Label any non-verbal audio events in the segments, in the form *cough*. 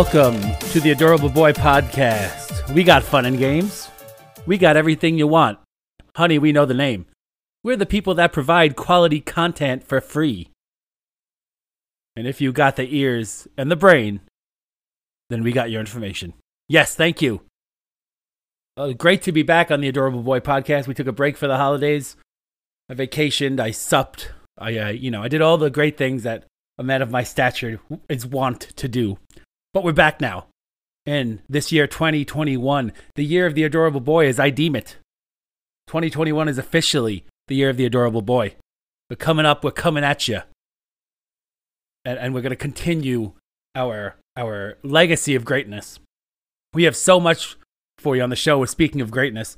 welcome to the Adorable Boy podcast. We got fun and games. We got everything you want. Honey, we know the name. We're the people that provide quality content for free. And if you got the ears and the brain, then we got your information. Yes, thank you. Uh, great to be back on the Adorable Boy podcast. We took a break for the holidays. I vacationed. I supped. I, uh, you know, I did all the great things that a man of my stature is wont to do. But we're back now. In this year, 2021, the year of the adorable boy, as I deem it. 2021 is officially the year of the adorable boy. We're coming up, we're coming at you. And, and we're going to continue our, our legacy of greatness. We have so much for you on the show. We're speaking of greatness,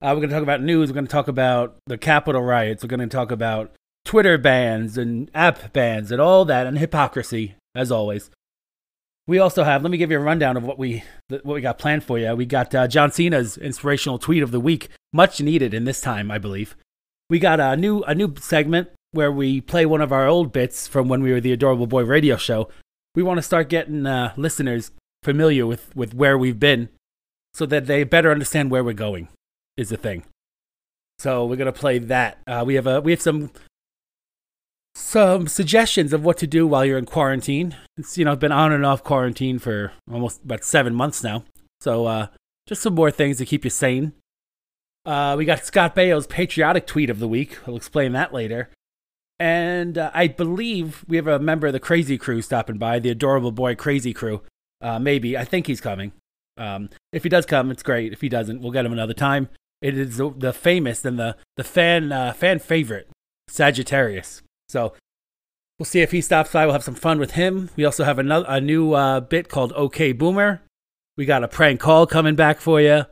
uh, we're going to talk about news. We're going to talk about the Capitol riots. We're going to talk about Twitter bans and app bans and all that and hypocrisy, as always. We also have. Let me give you a rundown of what we what we got planned for you. We got uh, John Cena's inspirational tweet of the week, much needed in this time, I believe. We got a new a new segment where we play one of our old bits from when we were the Adorable Boy radio show. We want to start getting uh, listeners familiar with with where we've been, so that they better understand where we're going. Is the thing. So we're gonna play that. Uh, we have a we have some some suggestions of what to do while you're in quarantine. It's you know I've been on and off quarantine for almost about seven months now, so uh, just some more things to keep you sane. Uh, we got Scott Baio's patriotic tweet of the week. I'll explain that later. And uh, I believe we have a member of the Crazy Crew stopping by, the adorable boy Crazy Crew. Uh, maybe I think he's coming. Um, if he does come, it's great. If he doesn't, we'll get him another time. It is the, the famous and the the fan uh, fan favorite Sagittarius. So we'll see if he stops by. We'll have some fun with him. We also have another a new uh, bit called OK Boomer. We got a prank call coming back for you,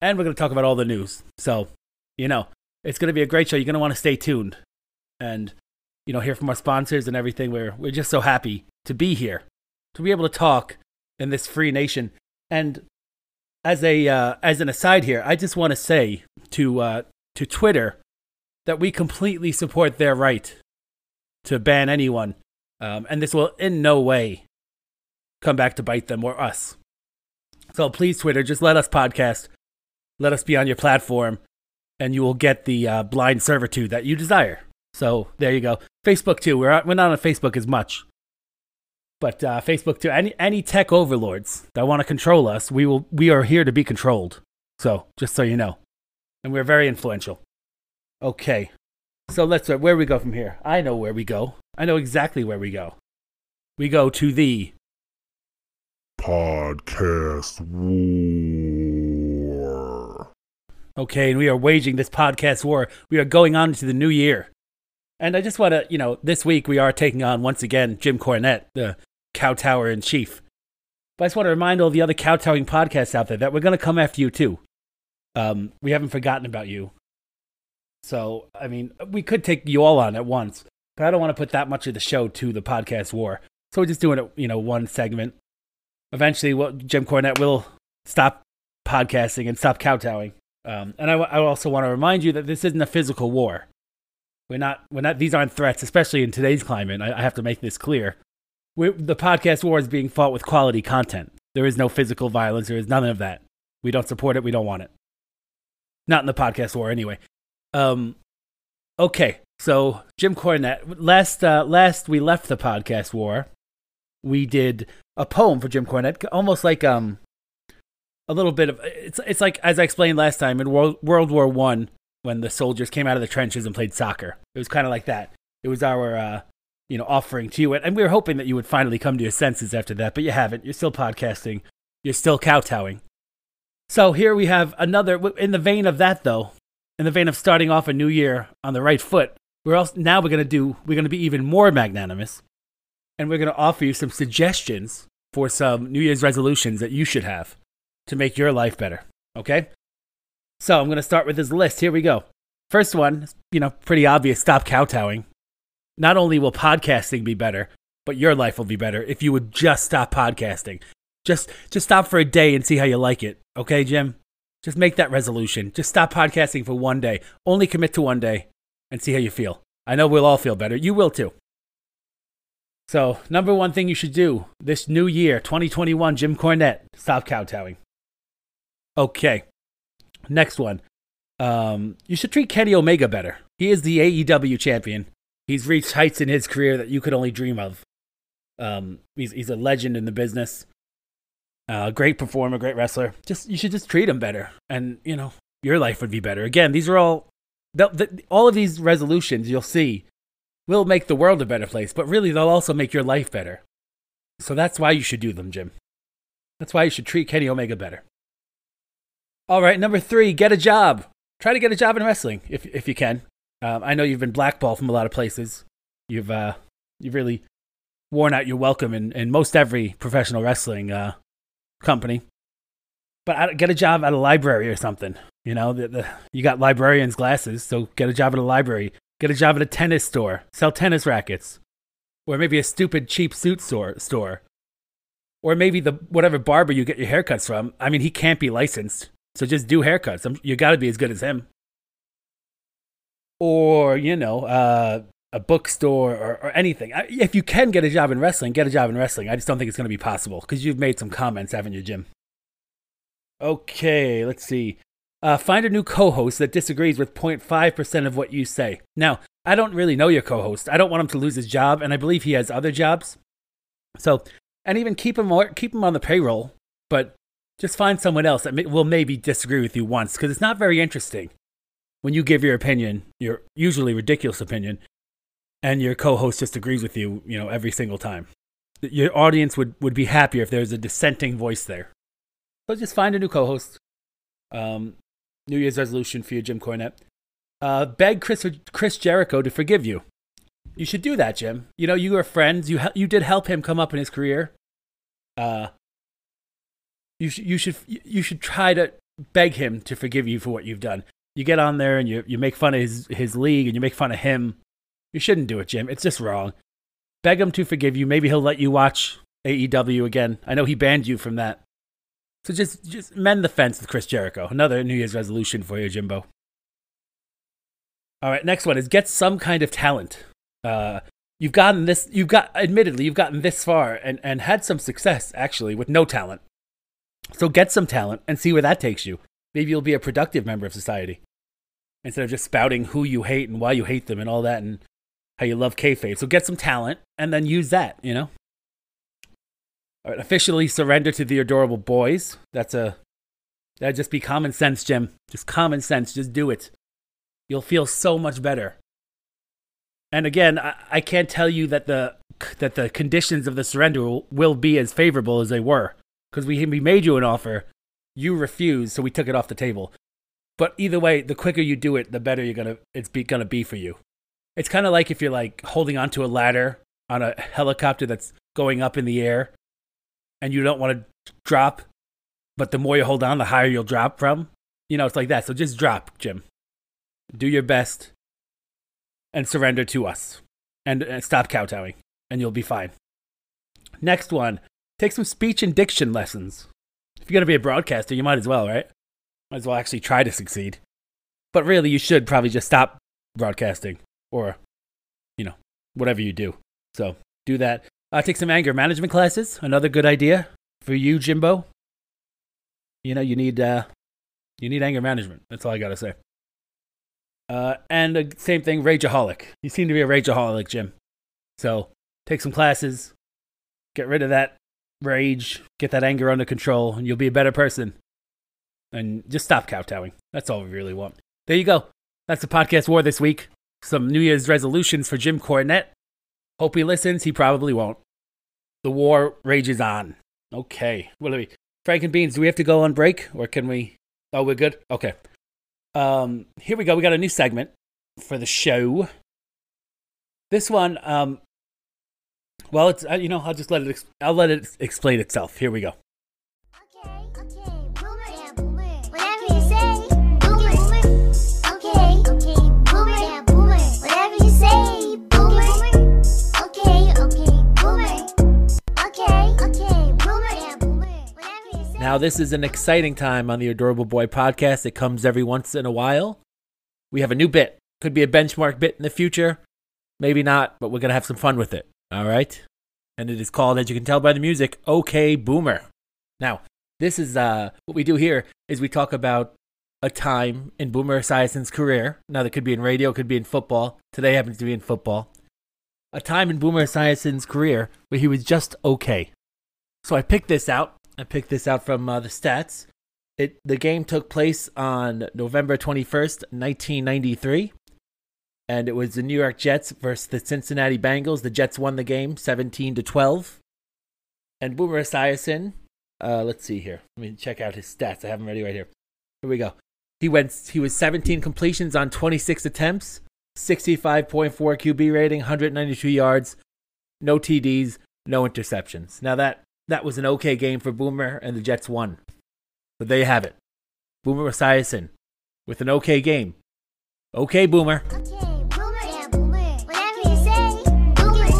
and we're going to talk about all the news. So you know it's going to be a great show. You're going to want to stay tuned, and you know hear from our sponsors and everything. We're we're just so happy to be here, to be able to talk in this free nation. And as a uh, as an aside here, I just want to say to uh, to Twitter that we completely support their right to ban anyone. Um, and this will in no way come back to bite them or us. So please, Twitter, just let us podcast. Let us be on your platform, and you will get the uh, blind servitude that you desire. So there you go. Facebook too. We're we're not on Facebook as much, but uh, Facebook too. Any any tech overlords that want to control us, we will. We are here to be controlled. So just so you know, and we're very influential. Okay, so let's uh, where we go from here. I know where we go. I know exactly where we go. We go to the podcast war. Okay, and we are waging this podcast war. We are going on into the new year. And I just want to, you know, this week we are taking on once again Jim Cornette, the Kowtower in chief. But I just want to remind all the other kowtowing podcasts out there that we're going to come after you too. Um, we haven't forgotten about you. So, I mean, we could take you all on at once, but I don't want to put that much of the show to the podcast war. So we're just doing it, you know, one segment. Eventually, what Jim Cornette will stop podcasting and stop kowtowing. Um, and I, I also want to remind you that this isn't a physical war. We're not, we're not, these aren't threats, especially in today's climate. I, I have to make this clear. We're, the podcast war is being fought with quality content. There is no physical violence. There is none of that. We don't support it. We don't want it. Not in the podcast war, anyway. Um, okay, so Jim Cornette. Last uh, last we left the podcast war, we did a poem for Jim Cornette, almost like um a little bit of it's it's like as I explained last time in World World War One when the soldiers came out of the trenches and played soccer. It was kind of like that. It was our uh, you know offering to you, and we were hoping that you would finally come to your senses after that, but you haven't. You're still podcasting. You're still kowtowing. So here we have another in the vein of that though in the vein of starting off a new year on the right foot, we're also now we're gonna do we're gonna be even more magnanimous, and we're gonna offer you some suggestions for some New Year's resolutions that you should have to make your life better. Okay, so I'm gonna start with this list. Here we go. First one, you know, pretty obvious. Stop kowtowing. Not only will podcasting be better, but your life will be better if you would just stop podcasting. Just just stop for a day and see how you like it. Okay, Jim? Just make that resolution. Just stop podcasting for one day. Only commit to one day and see how you feel. I know we'll all feel better. You will too. So, number one thing you should do this new year, 2021, Jim Cornette, stop kowtowing. Okay. Next one. Um, you should treat Kenny Omega better. He is the AEW champion. He's reached heights in his career that you could only dream of. Um, he's, he's a legend in the business. Uh, great performer, great wrestler. Just you should just treat him better, and you know your life would be better. Again, these are all the, the, all of these resolutions you'll see will make the world a better place, but really they'll also make your life better. So that's why you should do them, Jim. That's why you should treat Kenny Omega better. All right, number three, get a job. Try to get a job in wrestling if if you can. Um, I know you've been blackballed from a lot of places. You've uh, you've really worn out your welcome in, in most every professional wrestling uh, company. But I get a job at a library or something. You know, the, the, you got librarian's glasses, so get a job at a library. Get a job at a tennis store, sell tennis rackets, or maybe a stupid cheap suit store. store. Or maybe the whatever barber you get your haircuts from. I mean, he can't be licensed, so just do haircuts. I'm, you got to be as good as him or you know uh, a bookstore or, or anything. If you can get a job in wrestling, get a job in wrestling. I just don't think it's going to be possible because you've made some comments, haven't you, Jim? Okay, let's see. Uh, find a new co-host that disagrees with 0.5% of what you say. Now, I don't really know your co-host. I don't want him to lose his job, and I believe he has other jobs. So, and even keep him keep him on the payroll, but just find someone else that may, will maybe disagree with you once because it's not very interesting when you give your opinion, your usually ridiculous opinion, and your co-host just agrees with you, you know, every single time. Your audience would, would be happier if there was a dissenting voice there. So just find a new co-host. Um, New Year's resolution for you, Jim Cornette. Uh, beg Chris, Chris Jericho to forgive you. You should do that, Jim. You know, you are friends. You, you did help him come up in his career. Uh, you, sh- you, should, you should try to beg him to forgive you for what you've done you get on there and you, you make fun of his, his league and you make fun of him. You shouldn't do it, Jim. It's just wrong. Beg him to forgive you. Maybe he'll let you watch AEW again. I know he banned you from that. So just just mend the fence with Chris Jericho. Another New Year's resolution for you, Jimbo. All right, next one is get some kind of talent. Uh, you've gotten this. You've got, admittedly, you've gotten this far and and had some success actually with no talent. So get some talent and see where that takes you. Maybe you'll be a productive member of society instead of just spouting who you hate and why you hate them and all that and how you love kayfabe. So get some talent and then use that, you know? All right, officially surrender to the adorable boys. That's a that'd just be common sense, Jim. Just common sense. Just do it. You'll feel so much better. And again, I, I can't tell you that the that the conditions of the surrender will, will be as favorable as they were because we we made you an offer you refused, so we took it off the table. But either way, the quicker you do it, the better you're gonna it's be, gonna be for you. It's kind of like if you're like holding onto a ladder on a helicopter that's going up in the air, and you don't want to drop, but the more you hold on, the higher you'll drop from. You know, it's like that. So just drop, Jim. Do your best, and surrender to us, and, and stop kowtowing, and you'll be fine. Next one, take some speech and diction lessons. If you're going to be a broadcaster, you might as well, right? Might as well actually try to succeed. But really, you should probably just stop broadcasting or, you know, whatever you do. So do that. Uh, take some anger management classes. Another good idea for you, Jimbo. You know, you need uh, you need anger management. That's all I gotta say. Uh, and the same thing, rageaholic. You seem to be a rageaholic, Jim. So take some classes. Get rid of that rage, get that anger under control, and you'll be a better person. And just stop kowtowing. That's all we really want. There you go. That's the podcast war this week. Some New Year's resolutions for Jim Cornette. Hope he listens. He probably won't. The war rages on. Okay. What are we? Frank and Beans, do we have to go on break or can we? Oh, we're good? Okay. Um, here we go. We got a new segment for the show. This one, um, well, it's uh, you know I'll just let it I'll let it explain itself. Here we go. Now, this is an exciting time on the Adorable Boy podcast. It comes every once in a while. We have a new bit. Could be a benchmark bit in the future. Maybe not, but we're going to have some fun with it. All right. and it is called, as you can tell by the music, OK Boomer. Now, this is uh, what we do here is we talk about a time in Boomer Esiason's career. Now, that could be in radio, could be in football. Today happens to be in football. A time in Boomer Esiason's career where he was just okay. So I picked this out. I picked this out from uh, the stats. It the game took place on November 21st, 1993 and it was the New York Jets versus the Cincinnati Bengals. The Jets won the game 17 to 12. And Boomer Esiason, uh, let's see here. Let me check out his stats. I have them ready right here. Here we go. He went he was 17 completions on 26 attempts, 65.4 QB rating, 192 yards, no TDs, no interceptions. Now that that was an okay game for Boomer and the Jets won. But there you have it. Boomer Esiason with an okay game. Okay, Boomer. Okay. Boomer and Boomer. Whatever you say, Boomer.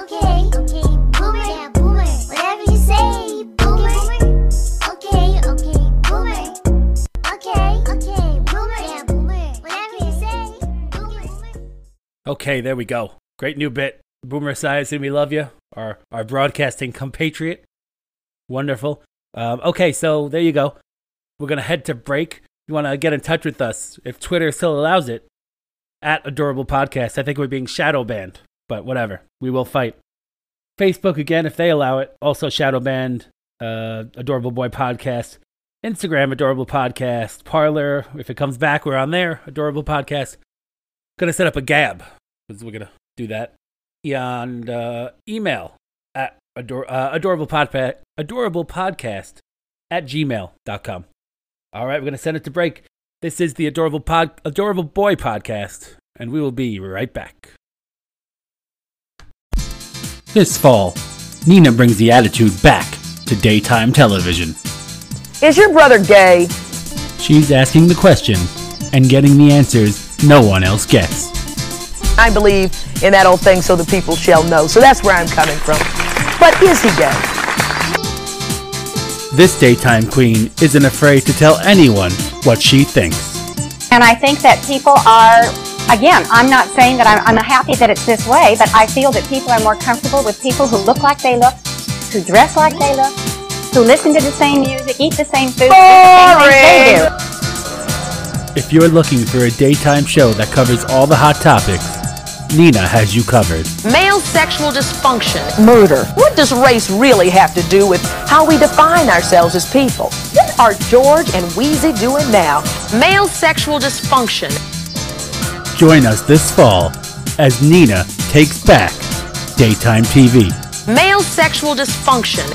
Okay, okay, Boomer and Boomer. Whatever you say, Boomer. Okay, okay, Boomer. Okay, okay, Boomer and Boomer. Whatever you say, Boomer. Okay, there we go. Great new bit. Boomer Esiason, we love you. Our our broadcasting compatriot. Wonderful. Um, okay, so there you go. We're gonna head to break. You want to get in touch with us if Twitter still allows it at Adorable Podcast. I think we're being shadow banned, but whatever. We will fight. Facebook again if they allow it. Also shadow banned. Uh, Adorable Boy Podcast. Instagram Adorable Podcast. Parler if it comes back, we're on there. Adorable Podcast. Gonna set up a Gab because we're gonna do that. And uh, email at ador- uh, adorable podcast adorable podcast at gmail.com. All right, we're gonna send it to break. This is the adorable pod adorable boy podcast, and we will be right back. This fall, Nina brings the attitude back to daytime television. Is your brother gay? She's asking the question and getting the answers no one else gets. I believe in that old thing, so the people shall know. So that's where I'm coming from. But is he gay? This daytime queen isn't afraid to tell anyone what she thinks. And I think that people are, again, I'm not saying that I'm, I'm happy that it's this way, but I feel that people are more comfortable with people who look like they look, who dress like they look, who listen to the same music, eat the same food, do the same they do. If you're looking for a daytime show that covers all the hot topics, Nina has you covered. Male sexual dysfunction. Murder. What does race really have to do with how we define ourselves as people? What are George and Wheezy doing now? Male sexual dysfunction. Join us this fall as Nina takes back daytime TV. Male sexual dysfunction.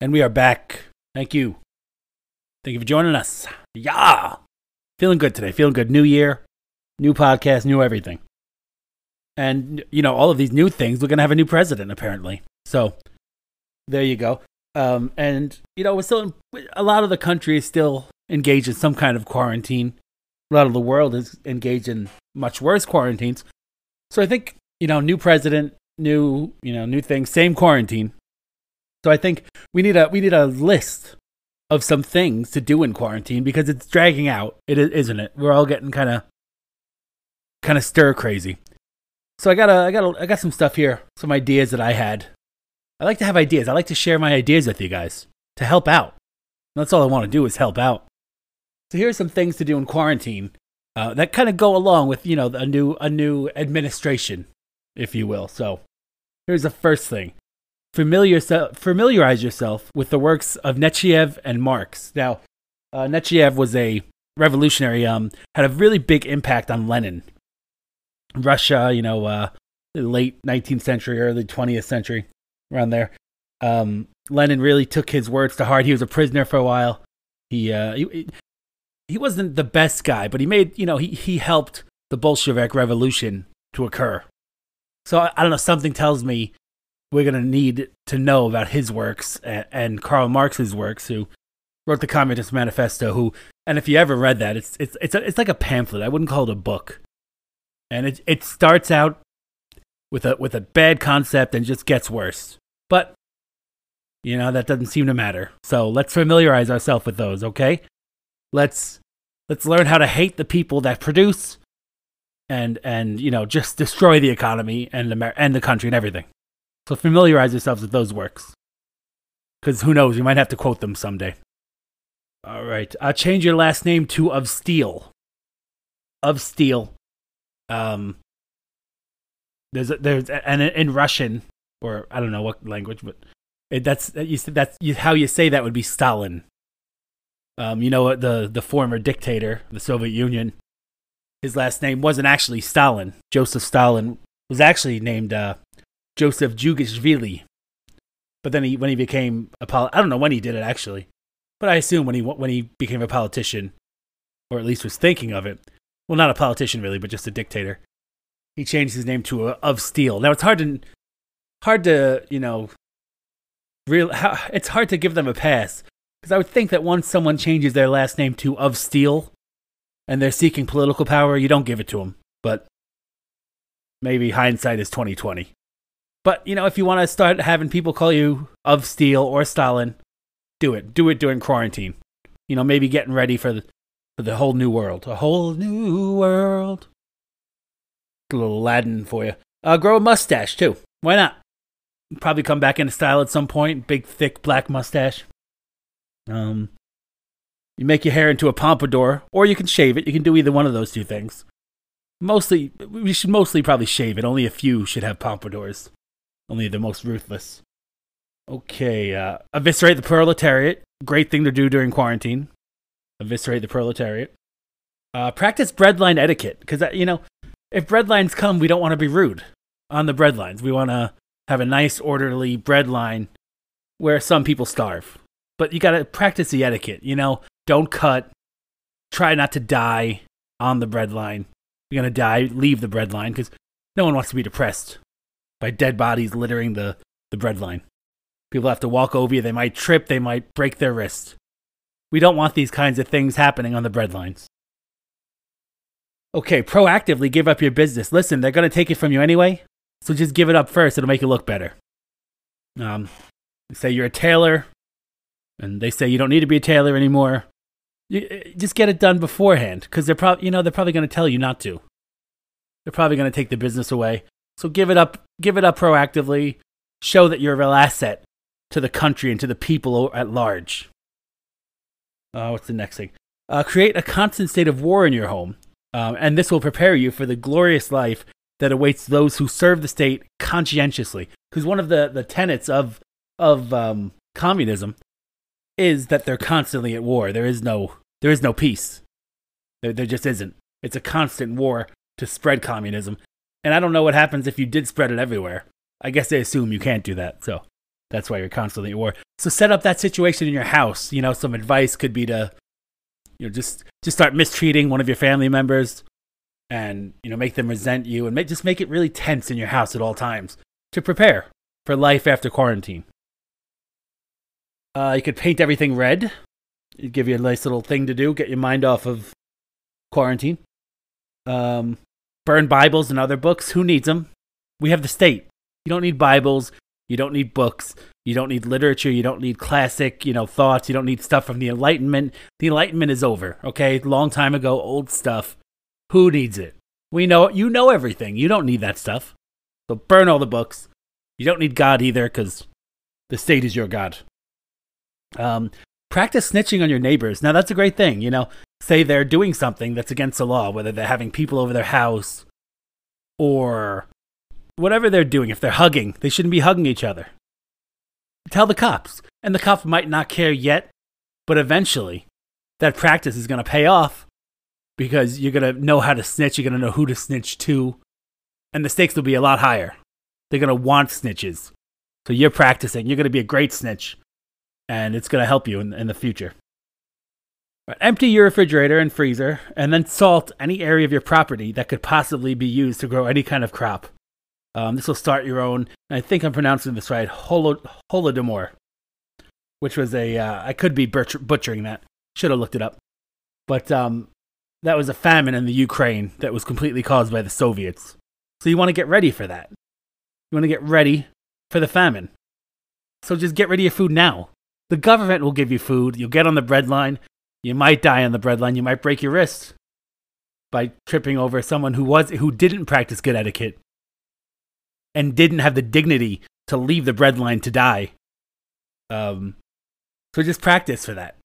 And we are back. Thank you. Thank you for joining us. Yeah. Feeling good today. Feeling good. New year, new podcast, new everything. And, you know, all of these new things, we're going to have a new president, apparently. So there you go. Um, and, you know, we're still, a lot of the country is still engaged in some kind of quarantine. A lot of the world is engaged in much worse quarantines. So I think, you know, new president, new, you know, new things, same quarantine. So I think we need a we need a list of some things to do in quarantine because it's dragging out. It isn't it? We're all getting kind of kind of stir crazy. So I got a, I got a, I got some stuff here, some ideas that I had. I like to have ideas. I like to share my ideas with you guys to help out. That's all I want to do is help out. So here are some things to do in quarantine uh, that kind of go along with you know a new a new administration, if you will. So here's the first thing familiar, familiarize yourself with the works of Nechayev and Marx. Now, uh, was a revolutionary, um, had a really big impact on Lenin. Russia, you know, uh, late 19th century, early 20th century, around there. Um, Lenin really took his words to heart. He was a prisoner for a while. He, uh, he, he wasn't the best guy, but he made, you know, he, he helped the Bolshevik revolution to occur. So I, I don't know, something tells me we're going to need to know about his works and, and, Karl Marx's works, who wrote the Communist Manifesto. Who, and if you ever read that, it's it's it's a, it's like a pamphlet. I wouldn't call it a book, and it it starts out with a with a bad concept and just gets worse. But you know that doesn't seem to matter. So let's familiarize ourselves with those. Okay, let's let's learn how to hate the people that produce and and you know just destroy the economy and Amer- and the country and everything. So familiarize yourselves with those works, because who knows, you might have to quote them someday. All right, uh, change your last name to of Steel. Of Steel. Um, there's a, there's and in Russian or I don't know what language, but it, that's you said that's you, how you say that would be Stalin. Um, you know the the former dictator, the Soviet Union. His last name wasn't actually Stalin. Joseph Stalin was actually named uh, Joseph Jugashvili. But then he, when he became a pol- I don't know when he did it actually, but I assume when he when he became a politician, or at least was thinking of it. Well, not a politician really, but just a dictator. He changed his name to a, of Steel. Now it's hard to hard to you know real. How, it's hard to give them a pass because I would think that once someone changes their last name to of Steel, and they're seeking political power, you don't give it to them. But maybe hindsight is twenty twenty. But you know, if you want to start having people call you of Steel or Stalin, do it. Do it during quarantine. You know, maybe getting ready for the for the whole new world. A whole new world. A little Aladdin for you. Uh, grow a mustache too. Why not? Probably come back into style at some point. Big, thick black mustache. Um, you make your hair into a pompadour, or you can shave it. You can do either one of those two things. Mostly, we should mostly probably shave it. Only a few should have pompadours. Only the most ruthless. Okay, uh, eviscerate the proletariat. Great thing to do during quarantine. Eviscerate the proletariat. Uh, practice breadline etiquette, because you know, if breadlines come, we don't want to be rude on the breadlines. We want to have a nice, orderly breadline where some people starve. But you got to practice the etiquette. You know, don't cut. Try not to die on the breadline. You're gonna die. Leave the breadline because no one wants to be depressed by dead bodies littering the the breadline. People have to walk over you. They might trip. They might break their wrist. We don't want these kinds of things happening on the breadlines. Okay, proactively give up your business. Listen, they're going to take it from you anyway, so just give it up first. It'll make you look better. Um, say you're a tailor, and they say you don't need to be a tailor anymore. You, eh, just get it done beforehand, because they're probably, you know, they're probably going to tell you not to. They're probably going to take the business away. So give it up, give it up proactively. Show that you're a real asset to the country and to the people at large. Uh, what's the next thing? Uh, create a constant state of war in your home, um, and this will prepare you for the glorious life that awaits those who serve the state conscientiously. Because one of the, the tenets of of um, communism is that they're constantly at war. There is no there is no peace. There, there just isn't. It's a constant war to spread communism. And I don't know what happens if you did spread it everywhere. I guess they assume you can't do that. So that's why you're constantly at war. So set up that situation in your house. You know, some advice could be to, you know, just just start mistreating one of your family members, and you know, make them resent you, and make, just make it really tense in your house at all times to prepare for life after quarantine. Uh, you could paint everything red. It'd give you a nice little thing to do. Get your mind off of quarantine. Um, burn Bibles and other books. Who needs them? We have the state. You don't need Bibles. You don't need books. You don't need literature. You don't need classic, you know, thoughts. You don't need stuff from the Enlightenment. The Enlightenment is over, okay? Long time ago, old stuff. Who needs it? We know you know everything. You don't need that stuff. So burn all the books. You don't need God either, because the state is your God. Um, practice snitching on your neighbors. Now that's a great thing. You know, say they're doing something that's against the law, whether they're having people over their house or whatever they're doing, if they're hugging, they shouldn't be hugging each other. Tell the cops. And the cops might not care yet, but eventually that practice is going to pay off because you're going to know how to snitch, you're going to know who to snitch to, and the stakes will be a lot higher. They're going to want snitches. So you're practicing, you're going to be a great snitch, and it's going to help you in, in the future. Empty your refrigerator and freezer, and then salt any area of your property that could possibly be used to grow any kind of crop. Um, this will start your own. I think I'm pronouncing this right. Holo, Holodomor, which was a. Uh, I could be butcher- butchering that. Should have looked it up. But um, that was a famine in the Ukraine that was completely caused by the Soviets. So you want to get ready for that. You want to get ready for the famine. So just get ready your food now. The government will give you food. You'll get on the bread line. You might die on the breadline. You might break your wrist. by tripping over someone who was who didn't practice good etiquette and didn't have the dignity to leave the breadline to die. Um, so just practice for that,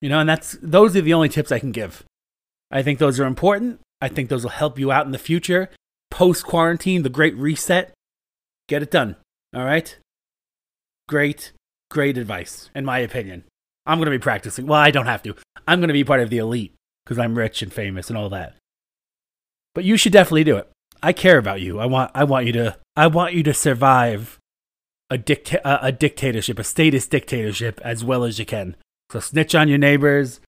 you know. And that's those are the only tips I can give. I think those are important. I think those will help you out in the future. Post quarantine, the great reset, get it done. All right. Great, great advice, in my opinion. I'm going to be practicing. Well, I don't have to. I'm going to be part of the elite because I'm rich and famous and all that. But you should definitely do it. I care about you. I want I want you to I want you to survive a dicta- a dictatorship, a statist dictatorship as well as you can. So snitch on your neighbors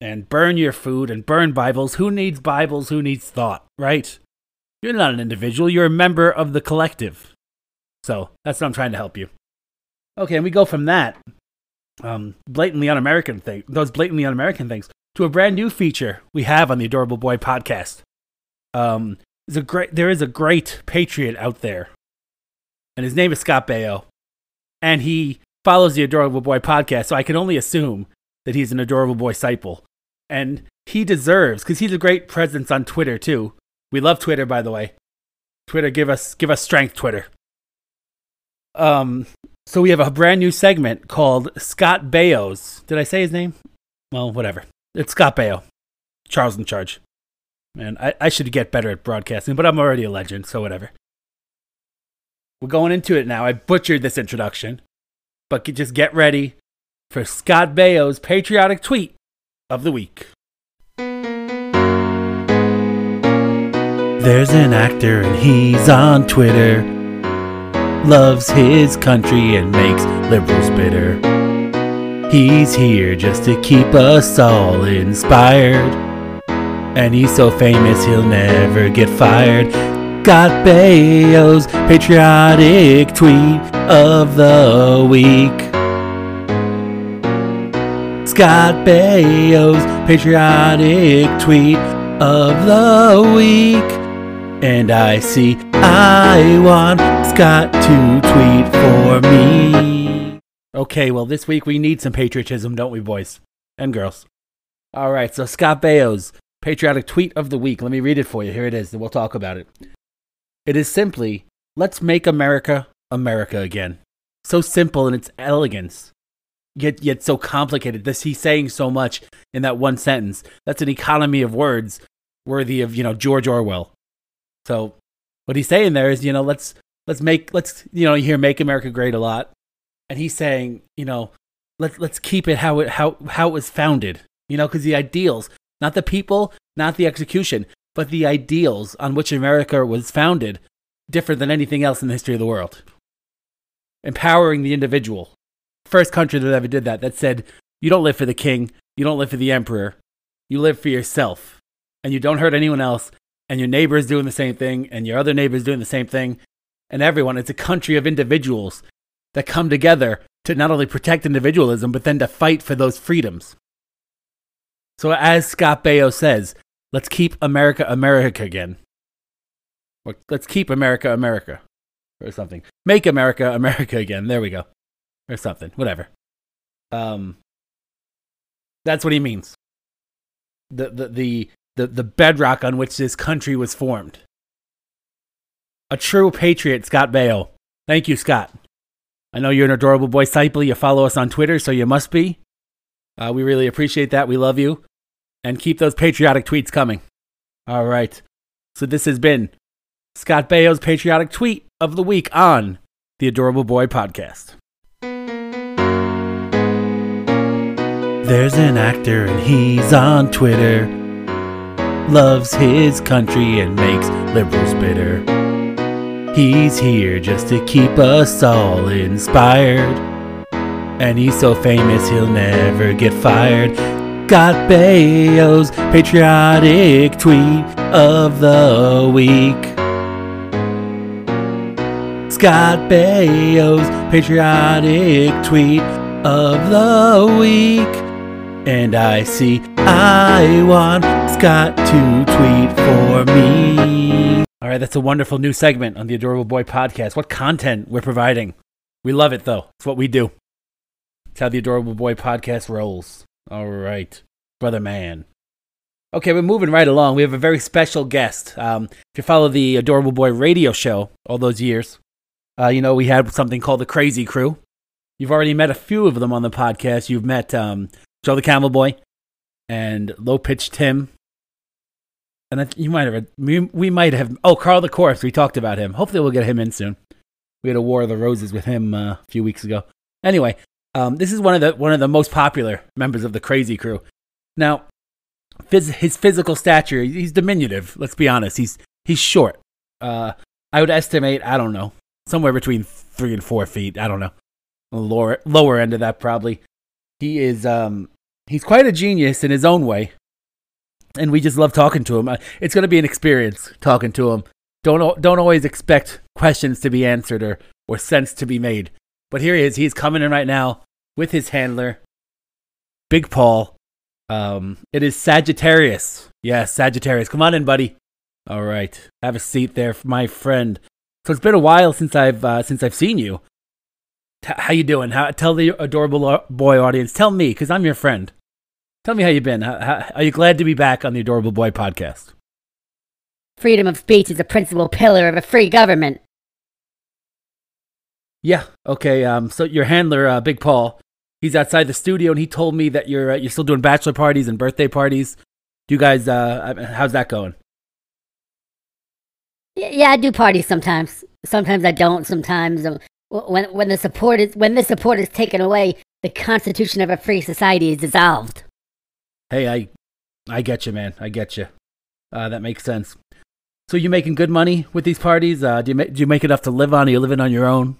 and burn your food and burn Bibles. Who needs Bibles? Who needs thought, right? You're not an individual, you're a member of the collective. So that's what I'm trying to help you. Okay, and we go from that um, blatantly un-American thing, those blatantly un-American things, to a brand new feature we have on the Adorable Boy podcast. Um, there's a great, there is a great patriot out there, and his name is Scott Baio, and he follows the Adorable Boy podcast. So I can only assume that he's an Adorable Boy disciple, and he deserves because he's a great presence on Twitter too. We love Twitter, by the way. Twitter, give us give us strength, Twitter. Um, so we have a brand new segment called Scott Baio's. Did I say his name? Well, whatever. It's Scott Baio. Charles in charge. Man, I, I should get better at broadcasting, but I'm already a legend, so whatever. We're going into it now. I butchered this introduction, but just get ready for Scott Baio's patriotic tweet of the week. There's an actor and he's on Twitter. Loves his country and makes liberals bitter. He's here just to keep us all inspired. And he's so famous he'll never get fired. Got Baio's patriotic tweet of the week. Scott Baio's patriotic tweet of the week. And I see I want Scott to tweet for me. Okay, well, this week we need some patriotism, don't we, boys and girls? All right, so Scott Baio's patriotic tweet of the week. Let me read it for you. Here it is, and we'll talk about it. It is simply, let's make America America again. So simple in its elegance, yet yet so complicated. This he's saying so much in that one sentence. That's an economy of words worthy of, you know, George Orwell. So what he's saying there is, you know, let's let's make let's you know, you hear make America great a lot. And he's saying, you know, let's let's keep it how it how how it was founded. You know, because the ideals, not the people, not the execution, but the ideals on which America was founded, different than anything else in the history of the world. Empowering the individual. First country that ever did that, that said, you don't live for the king, you don't live for the emperor, you live for yourself. And you don't hurt anyone else, and your neighbor is doing the same thing, and your other neighbor is doing the same thing, and everyone. It's a country of individuals that come together to not only protect individualism, but then to fight for those freedoms. So, as Scott Baio says, let's keep America America again. Or let's keep America America. Or something. Make America America again. There we go. Or something. Whatever. Um, that's what he means. The, the, the, the, the bedrock on which this country was formed. A true patriot, Scott Baio. Thank you, Scott. I know you're an adorable boy disciple. You follow us on Twitter, so you must be. Uh, we really appreciate that. We love you and keep those patriotic tweets coming. All right. So this has been Scott Baio's patriotic tweet of the week on the Adorable Boy podcast. There's an actor and he's on Twitter. Loves his country and makes liberals bitter. He's here just to keep us all inspired. And he's so famous he'll never get fired. Scott Baio's patriotic tweet of the week. Scott Baio's patriotic tweet of the week. And I see I want Scott to tweet for me. All right, that's a wonderful new segment on the Adorable Boy podcast. What content we're providing. We love it, though. It's what we do. It's how the Adorable Boy podcast rolls. All right, brother man. Okay, we're moving right along. We have a very special guest. Um, if you follow the Adorable Boy radio show all those years, uh, you know we had something called the Crazy Crew. You've already met a few of them on the podcast. You've met um, Joe the Camel Boy and Low Pitch Tim. And I, you might have, we, we might have, oh, Carl the Corpse. We talked about him. Hopefully, we'll get him in soon. We had a War of the Roses with him uh, a few weeks ago. Anyway, um, this is one of the one of the most popular members of the Crazy Crew. Now, phys- his physical stature, he's diminutive. Let's be honest. He's he's short. Uh, I would estimate, I don't know, somewhere between three and four feet. I don't know, lower lower end of that probably. He is um he's quite a genius in his own way, and we just love talking to him. Uh, It's going to be an experience talking to him. Don't don't always expect questions to be answered or or sense to be made. But here he is. He's coming in right now with his handler, Big Paul. Um, it is Sagittarius. Yes, Sagittarius. Come on in, buddy. All right, have a seat there, my friend. So it's been a while since I've uh, since I've seen you. T- how you doing? How, tell the adorable boy audience. Tell me, because I'm your friend. Tell me how you been. How, how, are you glad to be back on the Adorable Boy podcast? Freedom of speech is a principal pillar of a free government. Yeah. Okay. Um. So your handler, uh, Big Paul, he's outside the studio, and he told me that you're uh, you're still doing bachelor parties and birthday parties. Do you guys? Uh, how's that going? Yeah, I do parties sometimes. Sometimes I don't. Sometimes um, w- when when the support is when the support is taken away, the constitution of a free society is dissolved. Hey, I, I get you, man. I get you. Uh, that makes sense. So you making good money with these parties? Uh, do you make do you make enough to live on? Are you living on your own?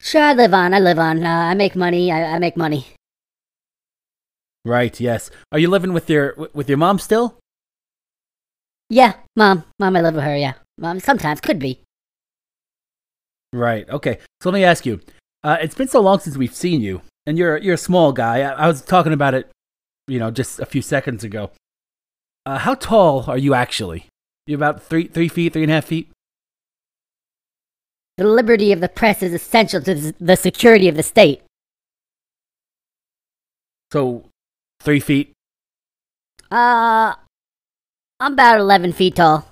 Sure, I live on. I live on. Uh, I make money. I, I make money. Right. Yes. Are you living with your with your mom still? Yeah, mom, mom, I live with her. Yeah, mom. Sometimes could be. Right. Okay. So let me ask you. Uh, it's been so long since we've seen you, and you're you're a small guy. I, I was talking about it, you know, just a few seconds ago. Uh, how tall are you actually? You're about three three feet, three and a half feet? The liberty of the press is essential to the- security of the state. So, three feet. Uh, I'm about 11 feet tall.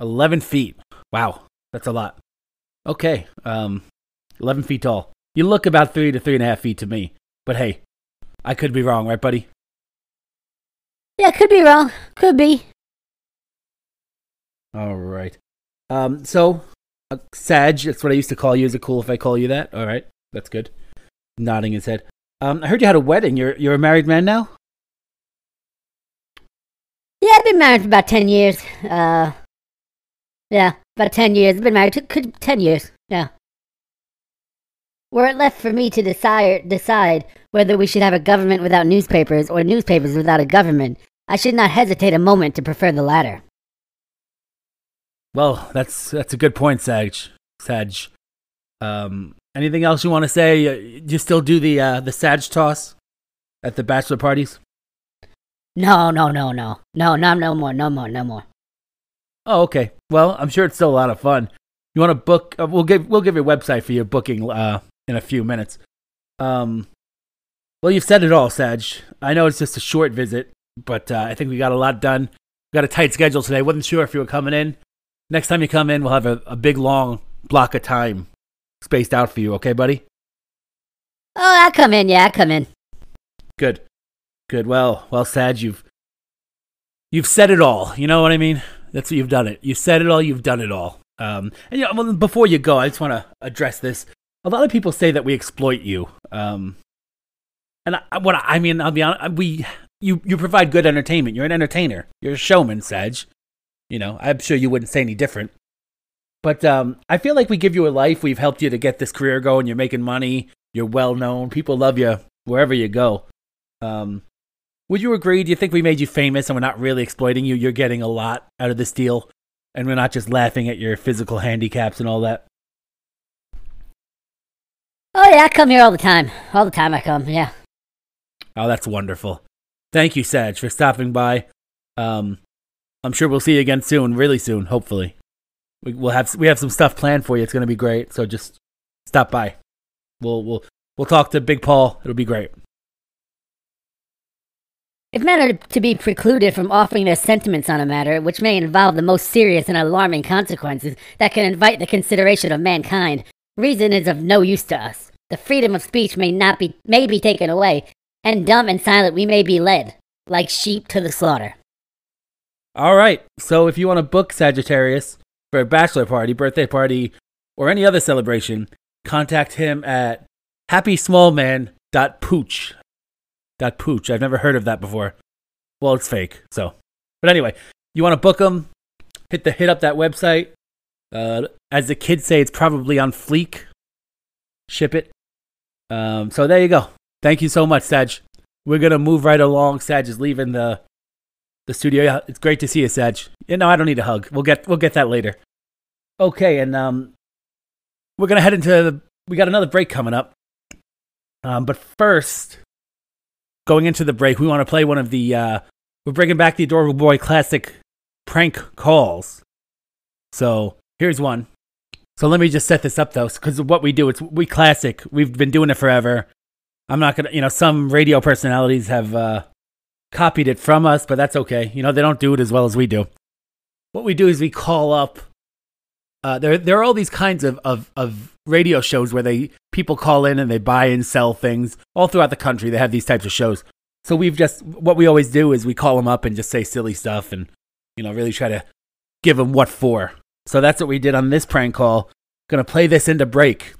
11 feet. Wow, that's a lot. Okay, um, 11 feet tall. You look about three to three and a half feet to me. But hey, I could be wrong, right, buddy? Yeah, could be wrong. Could be. All right. Um, so, uh, Sag, that's what I used to call you. Is it cool if I call you that? All right, that's good. Nodding his head. Um, I heard you had a wedding. You're you're a married man now. Yeah, I've been married for about 10 years. Uh, yeah, about 10 years. I've been married to could, 10 years. Yeah. Were it left for me to decide, decide whether we should have a government without newspapers or newspapers without a government, I should not hesitate a moment to prefer the latter. Well, that's that's a good point, Sag. Sag. Um, anything else you want to say? You still do the uh, the Sag toss at the bachelor parties? No, no, no, no. No, no, no more, no more, no more. Oh, okay. Well, I'm sure it's still a lot of fun. You want to book? Uh, we'll give we'll give you a website for your booking uh, in a few minutes. Um, well, you've said it all, Sag. I know it's just a short visit, but uh, I think we got a lot done. We got a tight schedule today. wasn't sure if you were coming in. Next time you come in, we'll have a, a big long block of time spaced out for you. Okay, buddy? Oh, I come in, yeah, I come in. Good. Good. Well, well, Sag, you've you've said it all. You know what I mean? That's what you've done it. You said it all. You've done it all. Um, and know, well, before you go, I just want to address this. A lot of people say that we exploit you. Um, and I, what I, I mean, I'll be honest. We you you provide good entertainment. You're an entertainer. You're a showman, Sag. You know, I'm sure you wouldn't say any different. But um, I feel like we give you a life. We've helped you to get this career going. You're making money. You're well known. People love you wherever you go. Um, would you agree? Do you think we made you famous and we're not really exploiting you? You're getting a lot out of this deal, and we're not just laughing at your physical handicaps and all that. Oh, yeah, I come here all the time. All the time I come, yeah. Oh, that's wonderful. Thank you, Sag, for stopping by. Um, I'm sure we'll see you again soon, really soon, hopefully. We, we'll have we have some stuff planned for you. It's going to be great. So just stop by. We'll we'll we'll talk to Big Paul. It'll be great. If men are to be precluded from offering their sentiments on a matter which may involve the most serious and alarming consequences that can invite the consideration of mankind, reason is of no use to us. The freedom of speech may not be may be taken away, and dumb and silent we may be led, like sheep to the slaughter. All right. So if you want to book Sagittarius for a bachelor party, birthday party, or any other celebration, contact him at happysmallman.pooch. Dot pooch. I've never heard of that before. Well, it's fake. So, but anyway, you want to book them? Hit the hit up that website. Uh, as the kids say, it's probably on fleek. Ship it. Um, so there you go. Thank you so much, Sag. We're gonna move right along. Sag is leaving the the studio. Yeah, it's great to see you, Sag. You know, I don't need a hug. We'll get we'll get that later. Okay, and um, we're gonna head into the, we got another break coming up. Um, but first, going into the break, we want to play one of the uh, we're bringing back the Adorable Boy classic prank calls. So here's one. So let me just set this up though, because what we do, it's we classic. We've been doing it forever. I'm not gonna, you know, some radio personalities have uh, copied it from us, but that's okay. You know, they don't do it as well as we do. What we do is we call up. Uh, there, there are all these kinds of, of, of radio shows where they people call in and they buy and sell things all throughout the country. They have these types of shows. So we've just what we always do is we call them up and just say silly stuff and you know really try to give them what for. So that's what we did on this prank call. Gonna play this into break.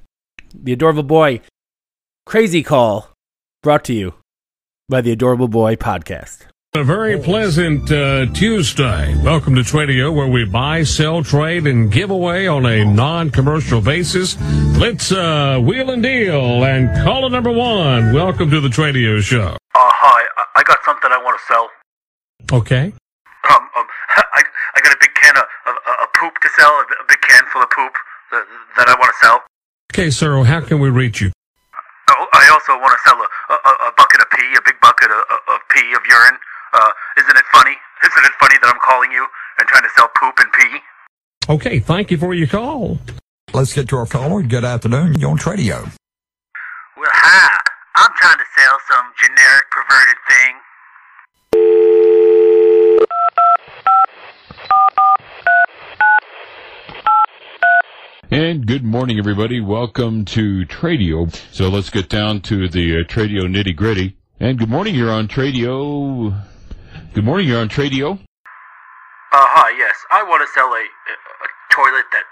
The adorable boy crazy call brought to you by the adorable boy podcast. A very pleasant uh, Tuesday. Welcome to Tradio, where we buy, sell, trade, and give away on a non-commercial basis. Let's uh, wheel and deal. And caller number one, welcome to the Tradio Show. Uh, hi. I, I got something I want to sell. Okay. Um, um, *laughs* I, I got a big can of, of, of poop to sell, a, a big can full of poop that, that I want to sell. Okay, sir. How can we reach you? Oh, I also want to sell a, a, a bucket of pee, a big bucket of, of, of pee, of urine. Uh, isn't it funny? Isn't it funny that I'm calling you and trying to sell poop and pee? Okay, thank you for your call. Let's get to our caller. Good afternoon. You're on Tradio. Well, hi. I'm trying to sell some generic perverted thing. And good morning, everybody. Welcome to Tradio. So let's get down to the uh, Tradio nitty gritty. And good morning, you're on Tradio. Good morning, you're on Tradio. Uh, hi, yes. I want to sell a, a, a toilet that,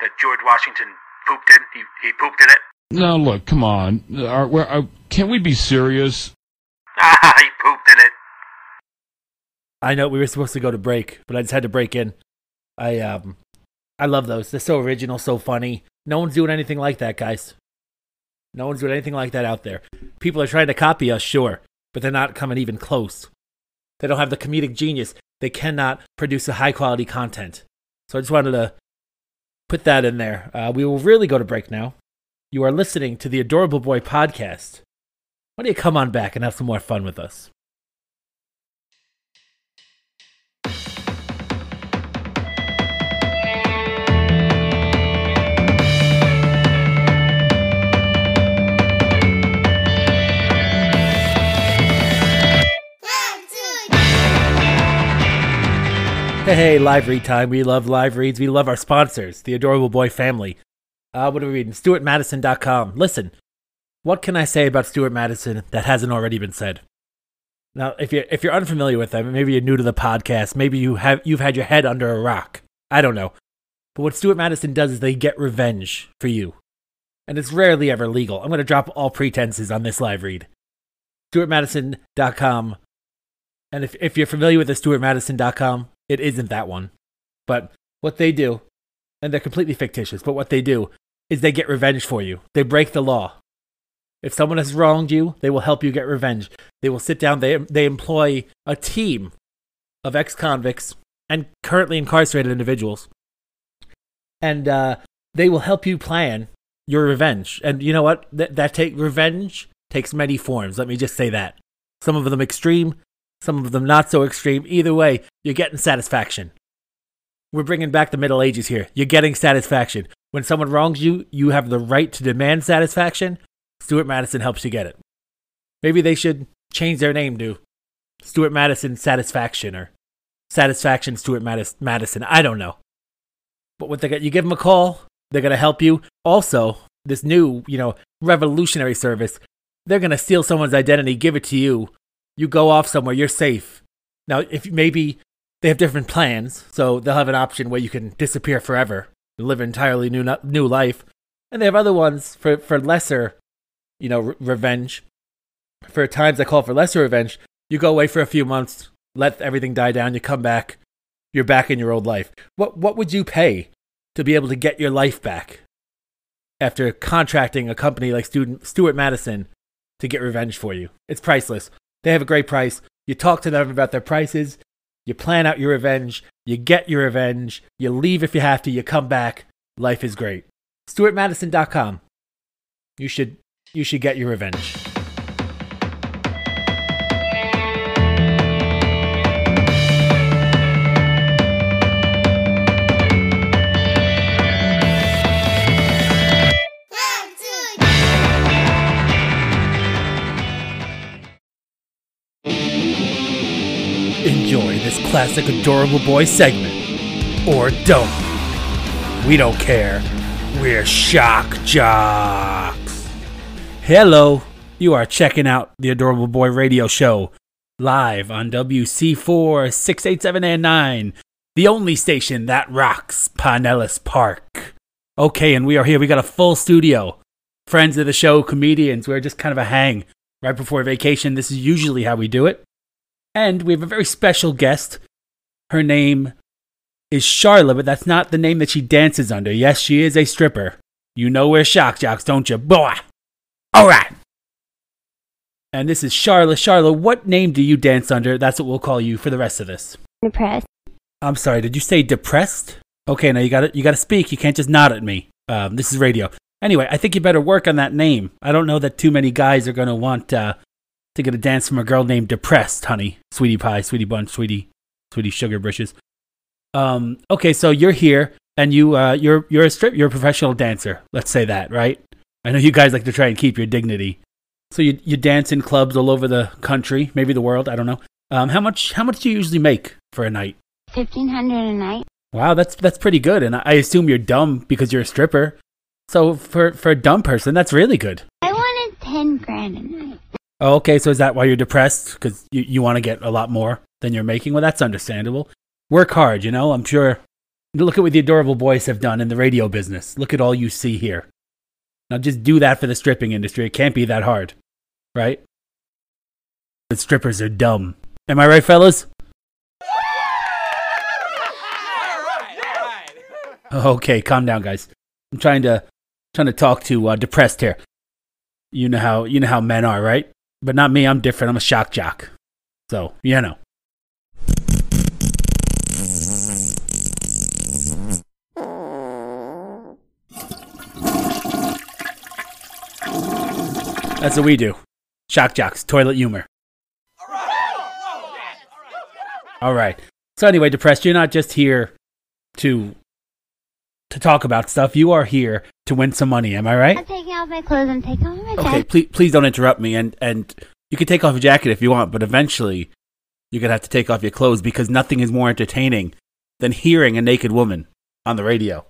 that George Washington pooped in. He, he pooped in it. No, look, come on. Are, where, are, can we be serious? Ah, *laughs* he pooped in it. I know we were supposed to go to break, but I just had to break in. I um I love those. They're so original, so funny. No one's doing anything like that, guys. No one's doing anything like that out there. People are trying to copy us, sure, but they're not coming even close. They don't have the comedic genius. They cannot produce a high quality content. So I just wanted to put that in there. Uh, we will really go to break now. You are listening to the Adorable Boy podcast. Why don't you come on back and have some more fun with us? Hey, live read time. We love live reads. We love our sponsors, the Adorable Boy family. Uh, what are we reading? StuartMadison.com. Listen, what can I say about Stuart Madison that hasn't already been said? Now, if you're if you're unfamiliar with them, maybe you're new to the podcast, maybe you have you've had your head under a rock. I don't know. But what Stuart Madison does is they get revenge for you. And it's rarely ever legal. I'm going to drop all pretenses on this live read. StuartMadison.com. And if, if you're familiar with the StuartMadison.com, it isn't that one. But what they do, and they're completely fictitious, but what they do is they get revenge for you. They break the law. If someone has wronged you, they will help you get revenge. They will sit down, they, they employ a team of ex convicts and currently incarcerated individuals. And uh, they will help you plan your revenge. And you know what? That, that take revenge takes many forms. Let me just say that. Some of them extreme, some of them not so extreme. Either way, you're getting satisfaction. We're bringing back the Middle Ages here. You're getting satisfaction. When someone wrongs you, you have the right to demand satisfaction. Stuart Madison helps you get it. Maybe they should change their name to Stuart Madison Satisfaction or Satisfaction Stuart Madis- Madison. I don't know. But what they got, you give them a call, they're gonna help you. Also, this new, you know, revolutionary service, they're gonna steal someone's identity, give it to you. You go off somewhere, you're safe. Now, if maybe they have different plans, so they'll have an option where you can disappear forever, and live an entirely new new life, and they have other ones for for lesser, you know, re- revenge. For times I call for lesser revenge, you go away for a few months, let everything die down, you come back, you're back in your old life. What what would you pay to be able to get your life back after contracting a company like Student, Stuart Madison to get revenge for you? It's priceless. They have a great price. You talk to them about their prices. You plan out your revenge. You get your revenge. You leave if you have to. You come back. Life is great. StuartMadison.com. You should you should get your revenge. This classic adorable boy segment. Or don't. We don't care. We're shock jocks. Hello. You are checking out the Adorable Boy radio show live on WC4 687 and 9, the only station that rocks Pinellas Park. Okay, and we are here. We got a full studio. Friends of the show, comedians. We're just kind of a hang right before vacation. This is usually how we do it. And we have a very special guest. Her name is Charlotte, but that's not the name that she dances under. Yes, she is a stripper. You know we're shock jocks, don't you? Boy! Alright! And this is Charlotte. Charlotte, what name do you dance under? That's what we'll call you for the rest of this. Depressed. I'm sorry, did you say depressed? Okay, now you gotta you gotta speak. You can't just nod at me. Um, this is radio. Anyway, I think you better work on that name. I don't know that too many guys are gonna want uh, to get a dance from a girl named Depressed, honey. Sweetie pie, sweetie bun, sweetie, sweetie sugar britches. Um, okay, so you're here and you uh, you're you're a strip you're a professional dancer. Let's say that, right? I know you guys like to try and keep your dignity. So you you dance in clubs all over the country, maybe the world. I don't know. Um, how much how much do you usually make for a night? Fifteen hundred a night. Wow, that's that's pretty good. And I I assume you're dumb because you're a stripper. So for for a dumb person, that's really good. I wanted ten grand a night. Oh, okay. So is that why you're depressed? Because you, you want to get a lot more than you're making? Well, that's understandable. Work hard, you know? I'm sure. Look at what the adorable boys have done in the radio business. Look at all you see here. Now just do that for the stripping industry. It can't be that hard, right? The strippers are dumb. Am I right, fellas? Okay, calm down, guys. I'm trying to trying to talk to uh, depressed here. You know how you know how men are, right? But not me. I'm different. I'm a shock jock. So you know. That's what we do. Shock jocks, toilet humor. All right. So anyway, depressed, you're not just here to to talk about stuff. You are here to win some money. Am I right? I'm taking off my clothes. I'm taking off my jacket. Okay, please please don't interrupt me and and you can take off your jacket if you want, but eventually you're going to have to take off your clothes because nothing is more entertaining than hearing a naked woman on the radio.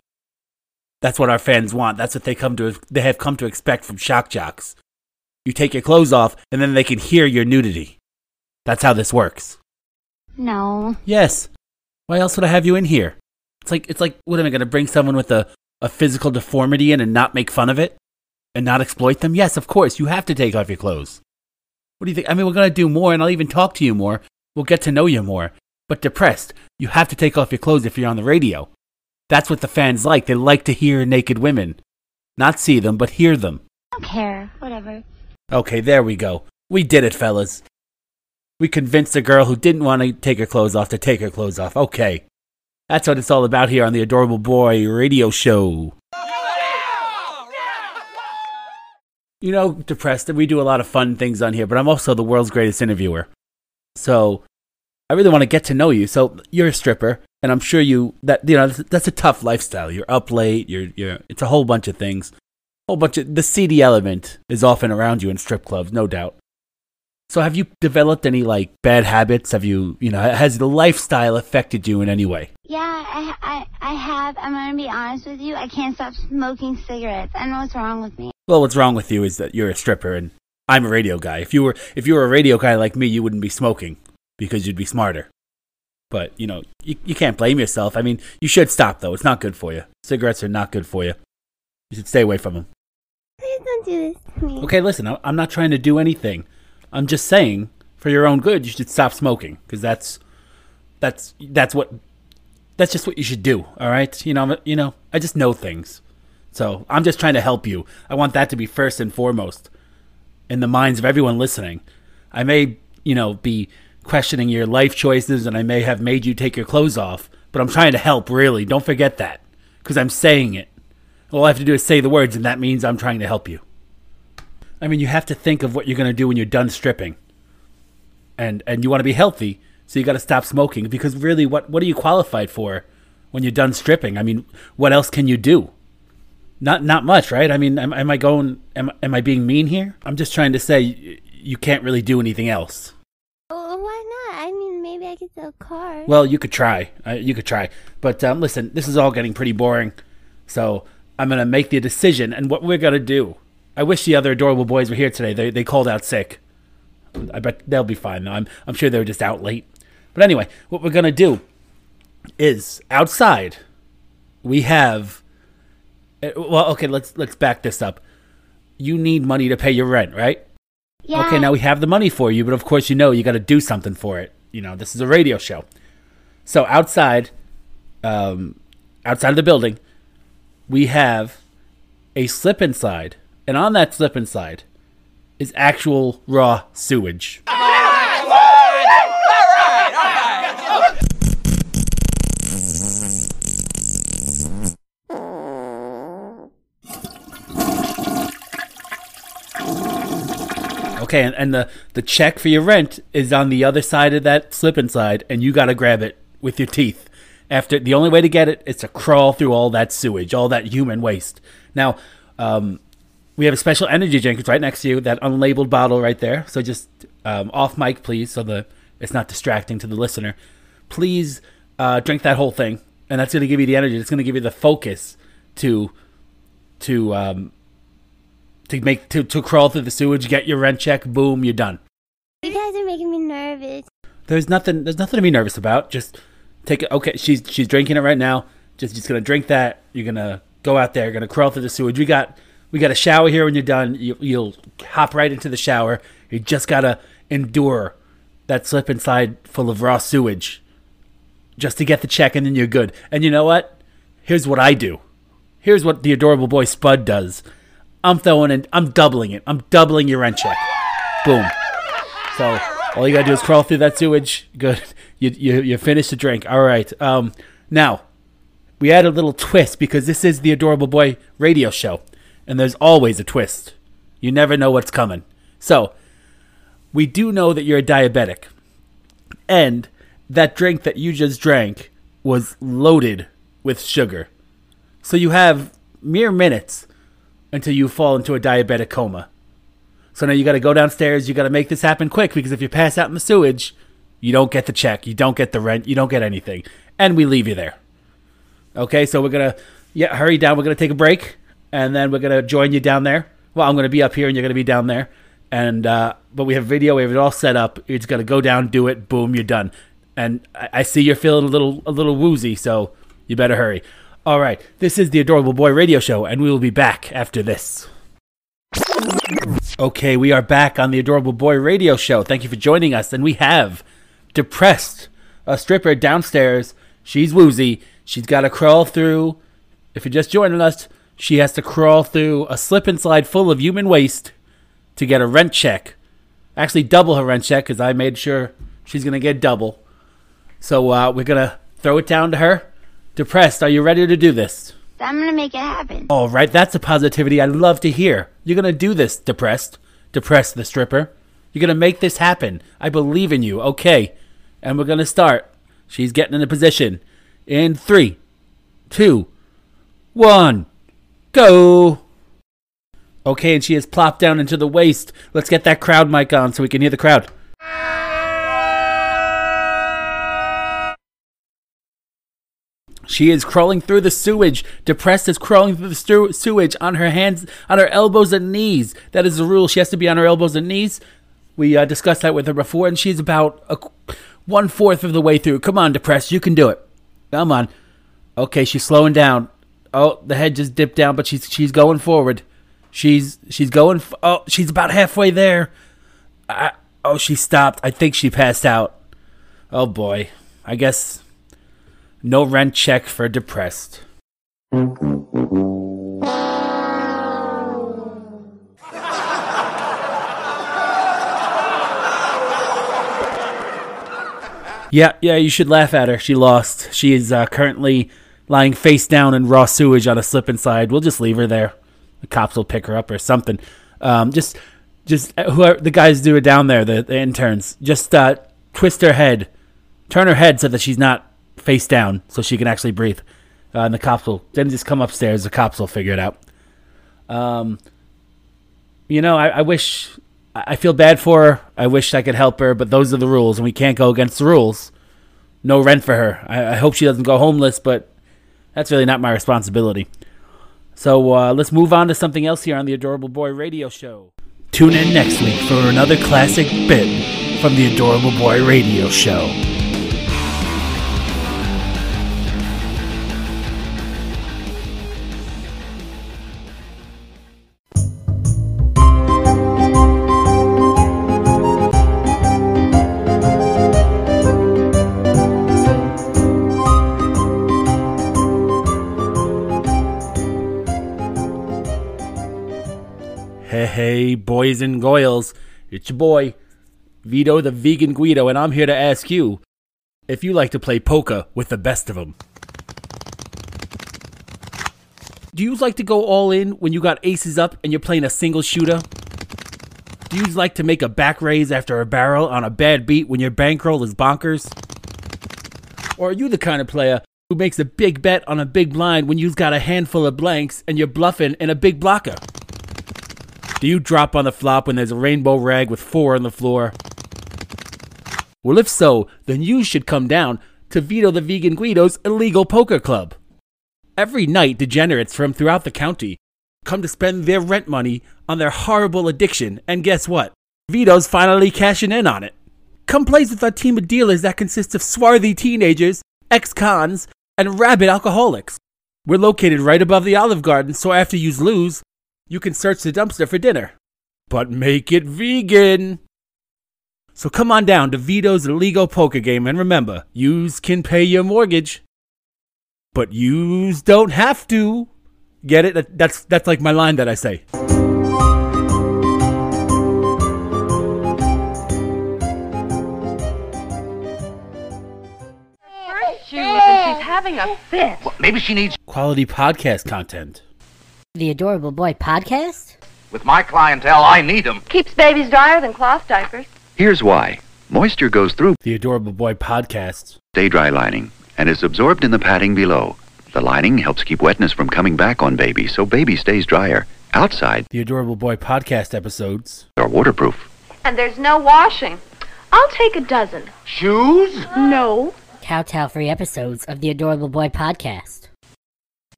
That's what our fans want. That's what they come to they have come to expect from shock jocks. You take your clothes off and then they can hear your nudity. That's how this works. No. Yes. Why else would I have you in here? It's like it's like what am I going to bring someone with a a physical deformity in and not make fun of it and not exploit them? Yes, of course. You have to take off your clothes. What do you think? I mean, we're going to do more and I'll even talk to you more. We'll get to know you more. But depressed, you have to take off your clothes if you're on the radio. That's what the fans like. They like to hear naked women. Not see them, but hear them. I don't care. Whatever. Okay, there we go. We did it, fellas. We convinced a girl who didn't want to take her clothes off to take her clothes off. Okay. That's what it's all about here on the Adorable Boy radio show. You know, depressed, we do a lot of fun things on here, but I'm also the world's greatest interviewer. So, I really want to get to know you. So, you're a stripper, and I'm sure you that you know that's a tough lifestyle. You're up late. You're you're it's a whole bunch of things. whole bunch of the seedy element is often around you in strip clubs, no doubt. So have you developed any like bad habits? Have you, you know, has the lifestyle affected you in any way? Yeah, I, I, I have. I'm gonna be honest with you. I can't stop smoking cigarettes. I know what's wrong with me. Well, what's wrong with you is that you're a stripper and I'm a radio guy. If you were if you were a radio guy like me, you wouldn't be smoking because you'd be smarter. But, you know, you, you can't blame yourself. I mean, you should stop though. It's not good for you. Cigarettes are not good for you. You should stay away from them. Please don't do this to me. Okay, listen, I- I'm not trying to do anything. I'm just saying, for your own good, you should stop smoking because that's that's that's what that's just what you should do. All right, you know, you know, I just know things, so I'm just trying to help you. I want that to be first and foremost in the minds of everyone listening. I may, you know, be questioning your life choices, and I may have made you take your clothes off, but I'm trying to help. Really, don't forget that because I'm saying it. All I have to do is say the words, and that means I'm trying to help you. I mean, you have to think of what you're going to do when you're done stripping. And and you want to be healthy, so you got to stop smoking because really what what are you qualified for when you're done stripping? I mean, what else can you do? Not not much, right? I mean, am, am I going am am I being mean here? I'm just trying to say you can't really do anything else. Oh, why not? I mean, maybe I could sell cars. Well, you could try. Uh, you could try. But um, listen, this is all getting pretty boring. So I'm going to make the decision and what we're going to do. I wish the other adorable boys were here today. They, they called out sick. I bet they'll be fine, though. I'm, I'm sure they were just out late. But anyway, what we're going to do is outside, we have. uh, Well, okay, let's let's back this up. You need money to pay your rent, right? yeah. Okay, now we have the money for you, but of course you know you got to do something for it. You know, this is a radio show. So outside, um, outside of the building, we have a slip inside, and on that slip inside is actual raw sewage. Okay, and, and the, the check for your rent is on the other side of that slip inside, and you got to grab it with your teeth. After the only way to get it is to crawl through all that sewage, all that human waste. Now, um, we have a special energy drink it's right next to you, that unlabeled bottle right there. So just um, off mic, please, so the it's not distracting to the listener. Please uh, drink that whole thing, and that's going to give you the energy. It's going to give you the focus to to um, to make to, to crawl through the sewage, get your rent check, boom, you're done. You guys are making me nervous. There's nothing there's nothing to be nervous about. Just take it okay, she's she's drinking it right now. Just just gonna drink that. You're gonna go out there, you're gonna crawl through the sewage. We got we got a shower here when you're done. You, you'll hop right into the shower. You just gotta endure that slip inside full of raw sewage just to get the check and then you're good. And you know what? Here's what I do. Here's what the adorable boy Spud does. I'm throwing in I'm doubling it. I'm doubling your rent check. Boom. So all you gotta do is crawl through that sewage. Good. *laughs* You you you finish the drink. All right. Um. Now, we add a little twist because this is the adorable boy radio show, and there's always a twist. You never know what's coming. So, we do know that you're a diabetic, and that drink that you just drank was loaded with sugar. So you have mere minutes until you fall into a diabetic coma. So now you got to go downstairs. You got to make this happen quick because if you pass out in the sewage, you don't get the check, you don't get the rent, you don't get anything, and we leave you there. Okay, so we're gonna yeah hurry down. We're gonna take a break, and then we're gonna join you down there. Well, I'm gonna be up here, and you're gonna be down there. And uh, but we have video, we have it all set up. Just gonna go down, do it, boom, you're done. And I, I see you're feeling a little a little woozy, so you better hurry. All right, this is the Adorable Boy Radio Show, and we will be back after this. Okay, we are back on the Adorable Boy Radio Show. Thank you for joining us. And we have depressed a stripper downstairs. She's woozy. She's got to crawl through. If you're just joining us, she has to crawl through a slip and slide full of human waste to get a rent check. Actually, double her rent check because I made sure she's going to get double. So uh, we're going to throw it down to her. Depressed, are you ready to do this? I'm gonna make it happen. All right, that's a positivity I love to hear. You're going to do this, depressed. Depressed the stripper. You're going to make this happen. I believe in you. Okay. And we're going to start. She's getting in a position. In three, two, one, go. Okay, and she is plopped down into the waist. Let's get that crowd mic on so we can hear the crowd. She is crawling through the sewage. Depressed is crawling through the stu- sewage on her hands, on her elbows and knees. That is the rule. She has to be on her elbows and knees. We uh, discussed that with her before, and she's about a, one fourth of the way through. Come on, depressed, you can do it. Come on. Okay, she's slowing down. Oh, the head just dipped down, but she's she's going forward. She's she's going. F- oh, she's about halfway there. I, oh, she stopped. I think she passed out. Oh boy. I guess no rent check for depressed. *laughs* Yeah, yeah, you should laugh at her. She lost. She is uh, currently lying face down in raw sewage on a slip and slide. We'll just leave her there. The cops will pick her up or something. Um, just, just uh, whoever the guys do it down there, the, the interns, just uh, twist her head, turn her head so that she's not face down, so she can actually breathe. Uh, and the cops will then just come upstairs. The cops will figure it out. Um, you know, I, I wish I feel bad for her. I wish I could help her, but those are the rules, and we can't go against the rules. No rent for her. I, I hope she doesn't go homeless, but that's really not my responsibility. So uh, let's move on to something else here on the Adorable Boy Radio Show. Tune in next week for another classic bit from the Adorable Boy Radio Show. Hey, boys and goyles. It's your boy, Vito the Vegan Guido, and I'm here to ask you if you like to play poker with the best of them. Do you like to go all in when you got aces up and you're playing a single shooter? Do you like to make a back raise after a barrel on a bad beat when your bankroll is bonkers? Or are you the kind of player who makes a big bet on a big blind when you've got a handful of blanks and you're bluffing in a big blocker? Do you drop on the flop when there's a rainbow rag with four on the floor? Well, if so, then you should come down to Vito the Vegan Guido's illegal poker club. Every night, degenerates from throughout the county come to spend their rent money on their horrible addiction, and guess what? Vito's finally cashing in on it. Come play with our team of dealers that consists of swarthy teenagers, ex cons, and rabid alcoholics. We're located right above the Olive Garden, so after you lose, you can search the dumpster for dinner. But make it vegan! So come on down to Vito's illegal poker game and remember, yous can pay your mortgage. But yous don't have to. Get it? That's that's like my line that I say. She's having a fit. Maybe she needs. Quality podcast content. The Adorable Boy podcast? With my clientele, I need them. Keeps babies drier than cloth diapers. Here's why. Moisture goes through The Adorable Boy podcast. stay dry lining and is absorbed in the padding below. The lining helps keep wetness from coming back on baby, so baby stays drier. Outside The Adorable Boy podcast episodes. are waterproof. And there's no washing. I'll take a dozen. Shoes? No. Kowtow free episodes of the Adorable Boy podcast.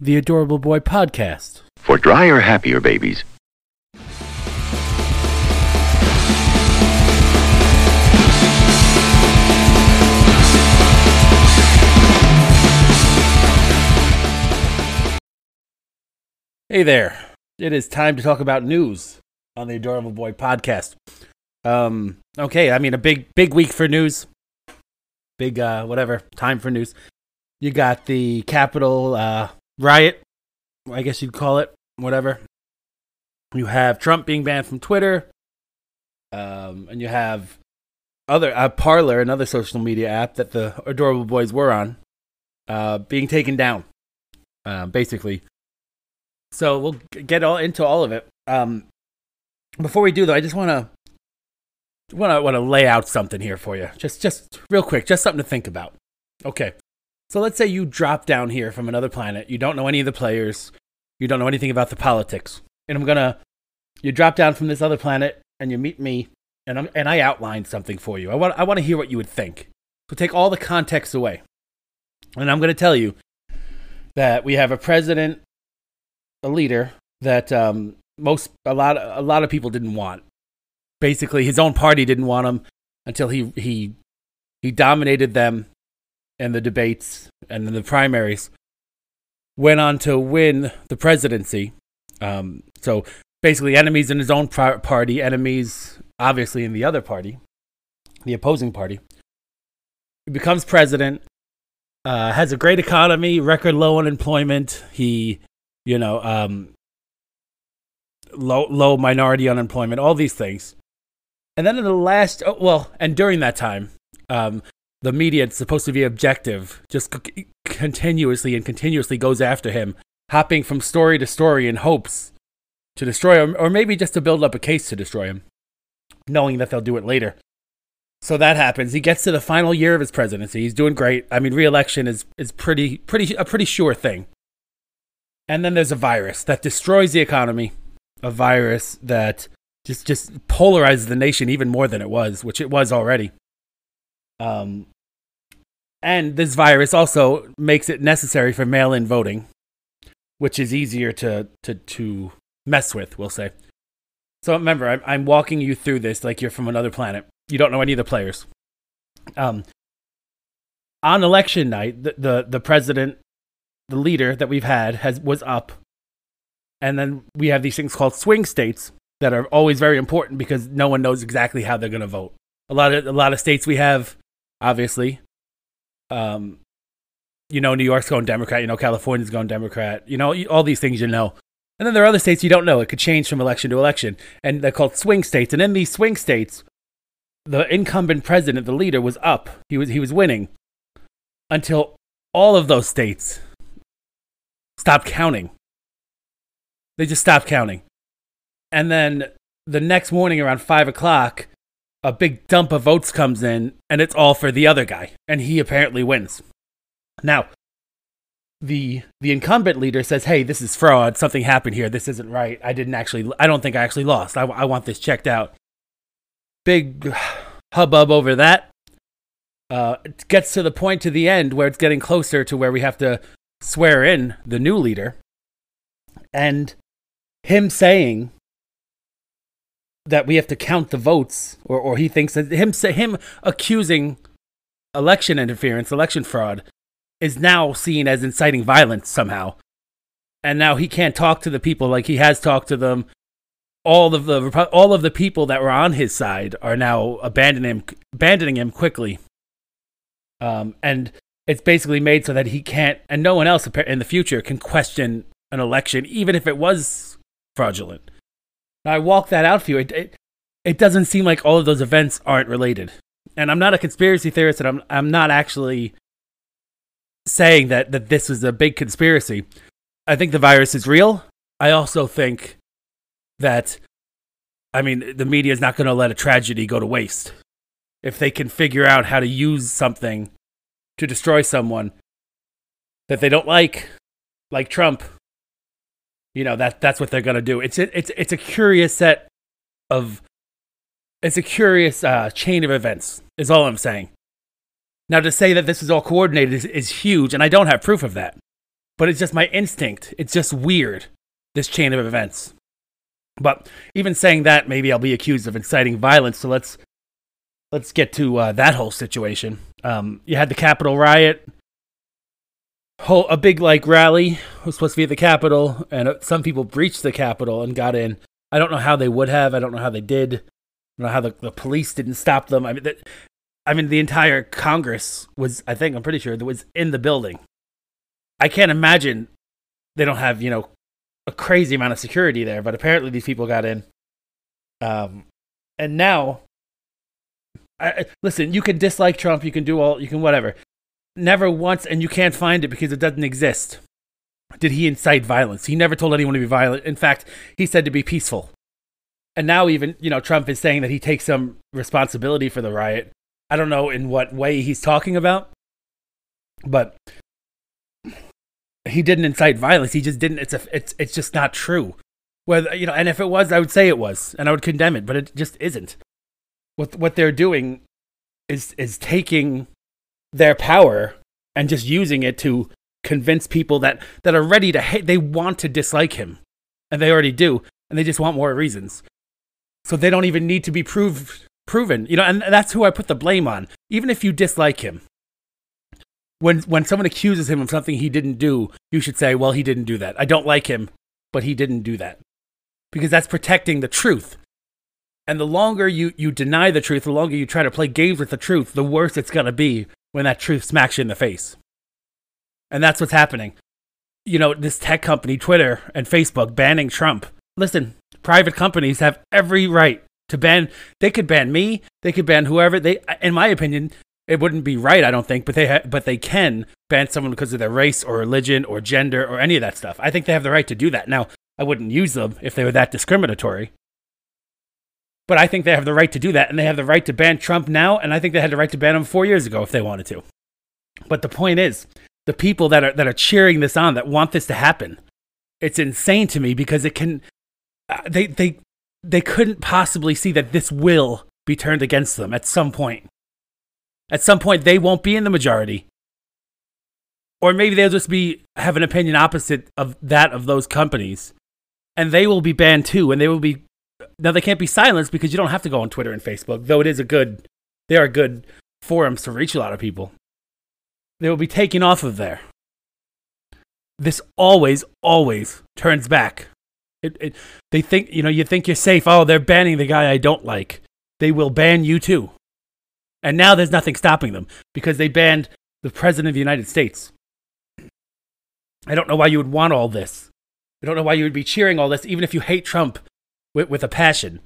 The Adorable Boy podcast. For drier, happier babies. Hey there. It is time to talk about news on the Adorable Boy podcast. Um, okay, I mean a big big week for news. Big uh whatever, time for news. You got the Capitol uh riot, I guess you'd call it, whatever. You have Trump being banned from Twitter. Um, and you have other uh, Parler, another social media app that the Adorable Boys were on, uh, being taken down. Uh, basically, so we'll get all into all of it. Um, before we do though, I just want to want to want to lay out something here for you. Just just real quick, just something to think about. Okay. So let's say you drop down here from another planet. You don't know any of the players. You don't know anything about the politics. And I'm going to you drop down from this other planet and you meet me, and I'm, and I outlined something for you. I want I want to hear what you would think. So take all the context away, and I'm going to tell you that we have a president, a leader that um, most a lot a lot of people didn't want. Basically, his own party didn't want him until he he he dominated them in the debates and in the primaries. Went on to win the presidency. Um, so basically, enemies in his own party, enemies obviously in the other party, the opposing party. He becomes president. Uh, has a great economy, record low unemployment. He, you know, um, low low minority unemployment, all these things. And then in the last, oh, well, and during that time, um, the media is supposed to be objective, just c- continuously and continuously goes after him, hopping from story to story in hopes to destroy him, or maybe just to build up a case to destroy him, knowing that they'll do it later. So that happens. He gets to the final year of his presidency. He's doing great. I mean, re-election is is pretty pretty a pretty sure thing. And then there's a virus that destroys the economy, a virus that just just polarizes the nation even more than it was, which it was already. Um, and this virus also makes it necessary for mail-in voting, which is easier to to to mess with, we'll say. So remember, I'm, I'm walking you through this like you're from another planet. You don't know any of the players. Um, on election night, the, the, the president, the leader that we've had, has was up, and then we have these things called swing states that are always very important because no one knows exactly how they're going to vote. A lot of a lot of states we have, obviously, um, you know, New York's going Democrat. You know, California's going Democrat. You know, all these things you know. And then there are other states you don't know. It could change from election to election. And they're called swing states. And in these swing states, the incumbent president, the leader, was up. He was, he was winning until all of those states stopped counting. They just stopped counting. And then the next morning around five o'clock, a big dump of votes comes in, and it's all for the other guy. And he apparently wins. Now, the the incumbent leader says, "Hey, this is fraud. Something happened here. This isn't right. I didn't actually. I don't think I actually lost. I, I want this checked out." Big *sighs* hubbub over that. Uh, it gets to the point to the end where it's getting closer to where we have to swear in the new leader, and him saying that we have to count the votes, or or he thinks that him him accusing election interference, election fraud is now seen as inciting violence somehow. And now he can't talk to the people like he has talked to them. All of the all of the people that were on his side are now abandoning him, abandoning him quickly. Um, and it's basically made so that he can't, and no one else in the future can question an election, even if it was fraudulent. I walk that out for you. It, it, it doesn't seem like all of those events aren't related. And I'm not a conspiracy theorist, and I'm I'm not actually saying that, that this was a big conspiracy. I think the virus is real. I also think that, I mean, the media is not going to let a tragedy go to waste. If they can figure out how to use something to destroy someone that they don't like, like Trump, you know that that's what they're to do. It's a, it's it's a curious set of it's a curious uh, chain of events. Is all I'm saying. Now, to say that this is all coordinated is, is huge, and I don't have proof of that. But it's just my instinct. It's just weird, this chain of events. But even saying that, maybe I'll be accused of inciting violence. So let's let's get to uh, that whole situation. Um, you had the Capitol riot, whole a big like rally was supposed to be at the Capitol, and uh, some people breached the Capitol and got in. I don't know how they would have. I don't know how they did. I don't know how the, the police didn't stop them. I mean, that, I mean, the entire Congress was, I think, I'm pretty sure, that was in the building. I can't imagine they don't have, you know, a crazy amount of security there, but apparently these people got in. Um, and now, I, listen, you can dislike Trump, you can do all, you can whatever. Never once, and you can't find it because it doesn't exist. Did he incite violence? He never told anyone to be violent. In fact, he said to be peaceful. And now, even, you know, Trump is saying that he takes some responsibility for the riot. I don't know in what way he's talking about, but he didn't incite violence. He just didn't. It's a. It's it's just not true. Whether you know, and if it was, I would say it was, and I would condemn it, but it just isn't. What what they're doing is is taking their power and just using it to convince people that that are ready to hate. They want to dislike him, and they already do, and they just want more reasons. So they don't even need to be proved proven. You know, and that's who I put the blame on. Even if you dislike him, when when someone accuses him of something he didn't do, you should say, "Well, he didn't do that. I don't like him, but he didn't do that." Because that's protecting the truth. And the longer you, you deny the truth, the longer you try to play games with the truth, the worse it's going to be when that truth smacks you in the face. And that's what's happening. You know, this tech company, Twitter and Facebook, banning Trump. Listen, private companies have every right to ban. They could ban me. They could ban whoever. They, in my opinion, it wouldn't be right, I don't think, but they ha- but they can ban someone because of their race or religion or gender or any of that stuff. I think they have the right to do that. Now, I wouldn't use them if they were that discriminatory. But I think they have the right to do that, and they have the right to ban Trump now, and I think they had the right to ban him four years ago if they wanted to. But the point is, the people that are that are cheering this on, that want this to happen, it's insane to me because it can. Uh, they they they couldn't possibly see that this will be turned against them at some point. At some point, they won't be in the majority. Or maybe they'll just be have an opinion opposite of that of those companies. And they will be banned too. And they will be now they can't be silenced because you don't have to go on Twitter and Facebook, though it is a good they are good forums to reach a lot of people. They will be taken off of there. This always, always turns back. It, it, they think, you know, you think you're safe. Oh, they're banning the guy I don't like. They will ban you too. And now there's nothing stopping them because they banned the President of the United States. I don't know why you would want all this. I don't know why you would be cheering all this, even if you hate Trump with, with a passion.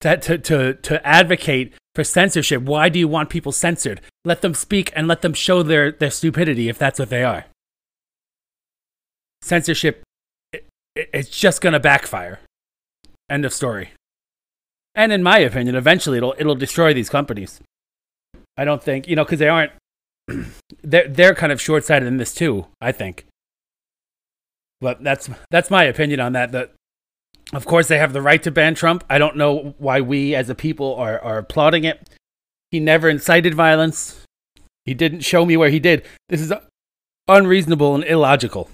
To, to, to, to advocate for censorship, why do you want people censored? Let them speak and let them show their, their stupidity if that's what they are. Censorship, it, it's just going to backfire. End of story. And in my opinion, eventually it'll it'll destroy these companies. I don't think you know because they aren't. *clears throat* they're they're kind of short sighted in this too. I think. But that's that's my opinion on that. That of course they have the right to ban Trump. I don't know why we as a people are are applauding it. He never incited violence. He didn't show me where he did. This is unreasonable and illogical,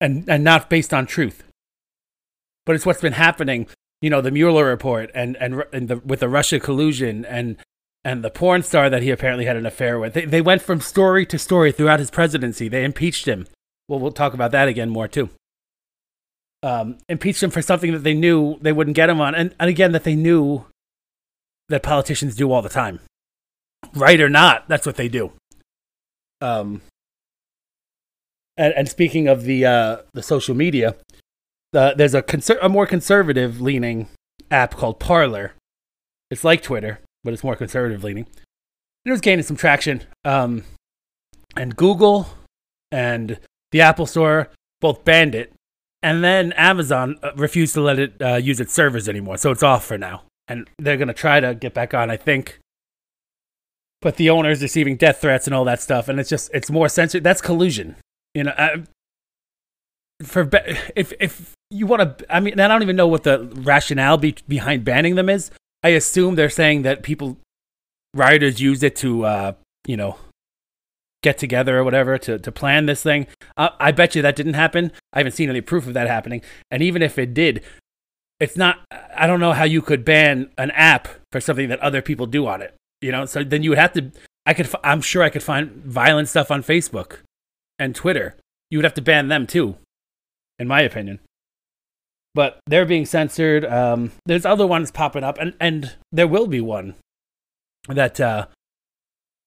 and and not based on truth. But it's what's been happening you know the Mueller report and and, and the, with the Russia collusion and and the porn star that he apparently had an affair with. They, they went from story to story throughout his presidency. They impeached him. Well, we'll talk about that again more too. Um, impeached him for something that they knew they wouldn't get him on, and, and again that they knew that politicians do all the time, right or not. That's what they do. Um, and, and speaking of the uh, the social media, uh, there's a, conser- a more conservative leaning app called Parler. It's like Twitter, but it's more conservative leaning. It was gaining some traction. Um, and Google and the Apple Store both banned it. And then Amazon uh, refused to let it uh, use its servers anymore. So it's off for now. And they're to try to get back on, I think. But the owner's receiving death threats and all that stuff. And it's just, it's more censored. That's collusion. You know, I, for if if you want to, I mean, I don't even know what the rationale be, behind banning them is. I assume they're saying that people, rioters, use it to, uh, you know, get together or whatever to, to plan this thing. Uh, I bet you that didn't happen. I haven't seen any proof of that happening. And even if it did, it's not. I don't know how you could ban an app for something that other people do on it. You know, so then you would have to. I could. I'm sure I could find violent stuff on Facebook and Twitter. You would have to ban them too in my opinion. But they're being censored. Um, there's other ones popping up, and, and there will be one that uh,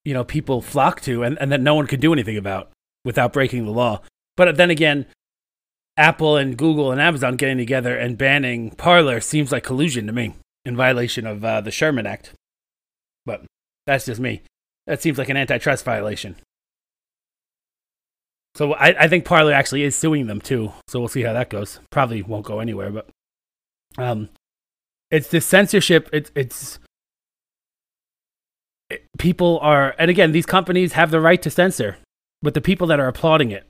you know people flock to, and, and that no one could do anything about without breaking the law. But then again, Apple and Google and Amazon getting together and banning Parler seems like collusion to me in violation of uh, the Sherman Act. But that's just me. That seems like an antitrust violation. So I, I think Parler actually is suing them too. So we'll see how that goes. Probably won't go anywhere, but um, it's the censorship. It's it's it, people are, and again, these companies have the right to censor, but the people that are applauding it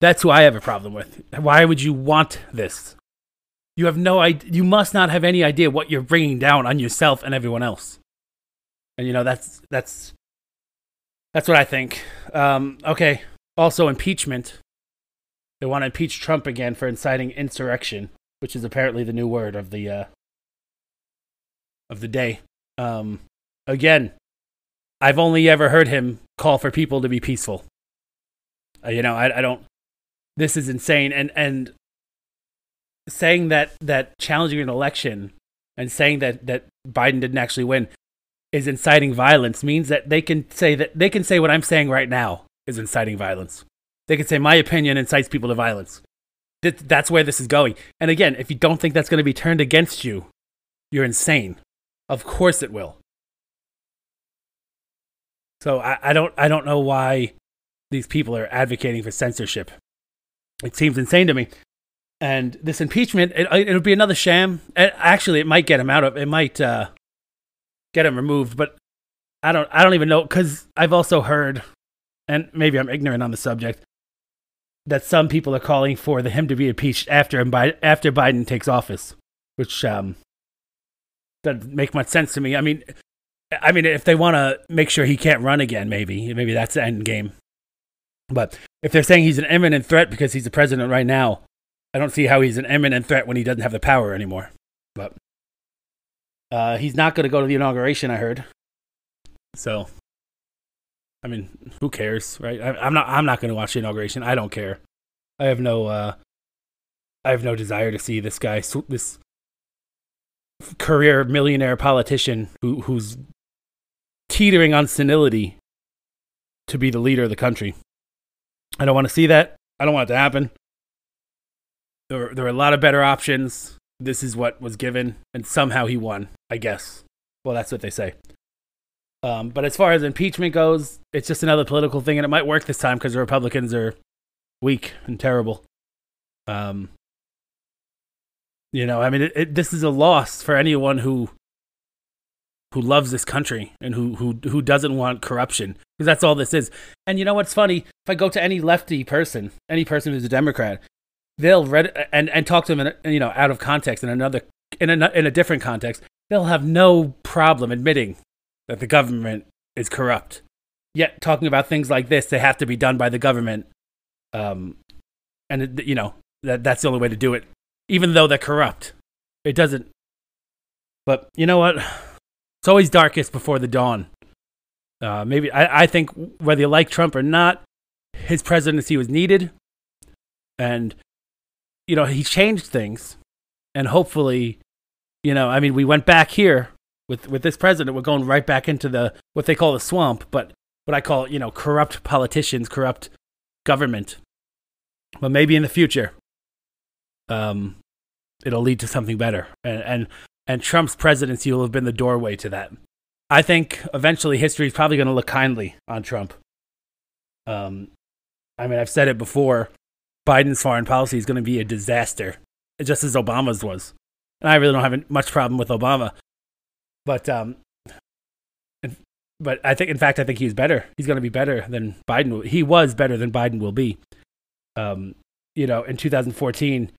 That's who I have a problem with. Why would you want this? You have no idea. You must not have any idea what you're bringing down on yourself and everyone else. And you know that's that's that's what I think. Um, okay. Also, impeachment. They want to impeach Trump again for inciting insurrection, which is apparently the new word of the uh, of the day. Um, again, I've only ever heard him call for people to be peaceful. Uh, you know, I, I don't. This is insane, and and saying that that challenging an election and saying that that Biden didn't actually win is inciting violence means that they can say that they can say what I'm saying right now is inciting violence. They can say my opinion incites people to violence. That's where this is going. And again, if you don't think that's going to be turned against you, you're insane. Of course it will. So I, I don't I don't know why these people are advocating for censorship. It seems insane to me. And this impeachment, it, it'll be another sham. Actually, it might get him out of. It might uh, get him removed. But I don't. I don't even know because I've also heard, and maybe I'm ignorant on the subject, that some people are calling for the, him to be impeached after after Biden takes office, which um, doesn't make much sense to me. I mean, I mean, if they want to make sure he can't run again, maybe maybe that's the end game. But if they're saying he's an imminent threat because he's the president right now, I don't see how he's an imminent threat when he doesn't have the power anymore. But uh, he's not going to go to the inauguration. I heard. So, I mean, who cares, right? I, am not. I'm not going to watch the inauguration. I don't care. I have no. Uh, I have no desire to see this guy, this career millionaire politician who, who's teetering on senility, to be the leader of the country. I don't want to see that. I don't want it to happen. There, there were a lot of better options. This is what was given, and somehow he won, I guess. Well, that's what they say. Um, but as far as impeachment goes, it's just another political thing, and it might work this time because the Republicans are weak and terrible. Um, you know, I mean, it, it, this is a loss for anyone who who loves this country and who who who doesn't want corruption because that's all this is. And you know what's funny? If I go to any lefty person, any person who's a Democrat, they'll read and and talk to them in, you know out of context in another in a in a different context they'll have no problem admitting that the government is corrupt yet talking about things like this they have to be done by the government um and you know that that's the only way to do it even though they're corrupt it doesn't but you know what it's always darkest before the dawn uh, maybe I, I think whether you like trump or not his presidency was needed and you know, he changed things, and hopefully, you know, I mean, we went back here with with this president. We're going right back into the what they call the swamp, but what I call, you know, corrupt politicians, corrupt government. But maybe in the future, um, it'll lead to something better, and and and Trump's presidency will have been the doorway to that. I think eventually history is probably going to look kindly on Trump. Um, I mean, I've said it before. Biden's foreign policy is going to be a disaster, just as Obama's was. And I really don't have much problem with Obama, but um, but I think, in fact, I think he's better. He's going to be better than Biden. He was better than Biden will be. Um, you know, in 2014,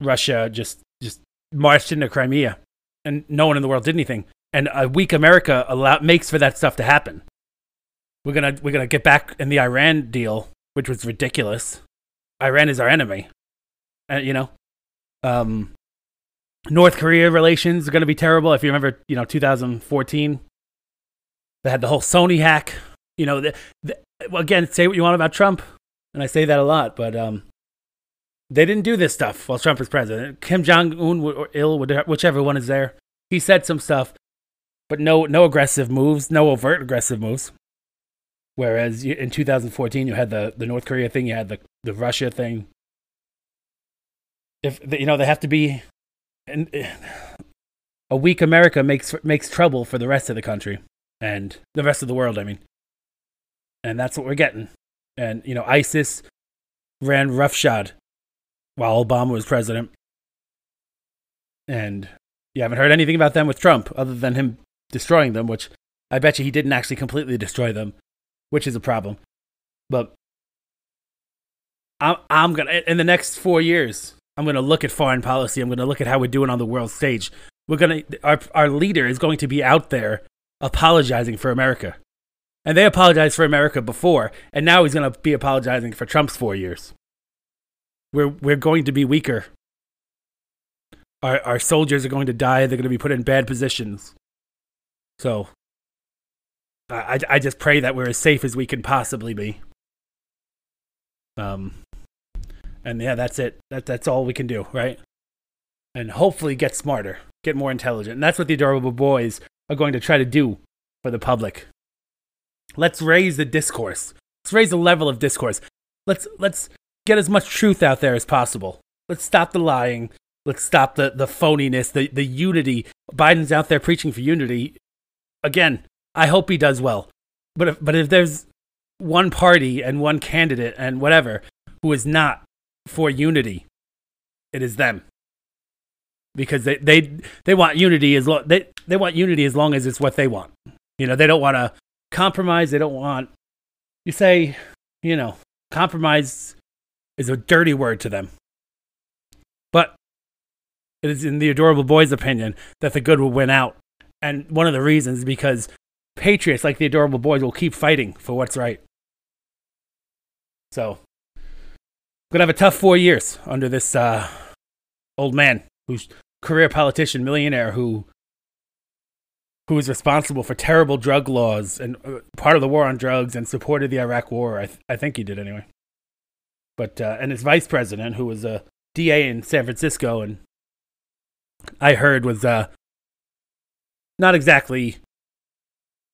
Russia just just marched into Crimea, and no one in the world did anything. And a weak America allow, makes for that stuff to happen. We're gonna we're gonna get back in the Iran deal, which was ridiculous. Iran is our enemy. Uh, you know, um, North Korea relations are to be terrible. If you remember, you know, 2014, they had the whole Sony hack. You know, the, the, again, say what you want about Trump, and I say that a lot, but um, they didn't do this stuff while Trump was president. Kim Jong Un or Il, whichever one is there, he said some stuff, but no, no aggressive moves, no overt aggressive moves. Whereas in 2014, you had the, the North Korea thing, you had the, the Russia thing. If you know, they have to be, and eh, a weak America makes makes trouble for the rest of the country and the rest of the world. I mean, and that's what we're getting. And you know, ISIS ran roughshod while Obama was president, and you haven't heard anything about them with Trump other than him destroying them, which I bet you he didn't actually completely destroy them which is a problem. But I'm, I'm gonna in the next four years. I'm gonna look at foreign policy. I'm gonna look at how we're doing on the world stage. We're gonna our our leader is going to be out there apologizing for America, and they apologized for America before, and now he's gonna be apologizing for Trump's four years. We're we're going to be weaker. Our our soldiers are going to die. They're going to be put in bad positions. So I, I just pray that we're as safe as we can possibly be. Um, and yeah, that's it. That that's all we can do, right? And hopefully get smarter, get more intelligent. And that's what the adorable boys are going to try to do for the public. Let's raise the discourse. Let's raise the level of discourse. Let's let's get as much truth out there as possible. Let's stop the lying. Let's stop the, the phoniness, the, the unity. Biden's out there preaching for unity. Again, I hope he does well. But if, but if there's one party and one candidate and whatever who is not for unity, it is them. Because they, they, they want unity as long they, they want unity as long as it's what they want. You know, they don't want to compromise. They don't want you say, you know, compromise is a dirty word to them. But it is in the adorable boy's opinion that the good will win out. And one of the reasons is because patriots like the adorable boys will keep fighting for what's right. So, gonna have a tough four years under this uh, old man who's career politician, millionaire who who is responsible for terrible drug laws and uh, part of the war on drugs and supported the Iraq War. I, th- I think he did anyway. But uh, and his vice president, who was a DA in San Francisco, and I heard was uh, not exactly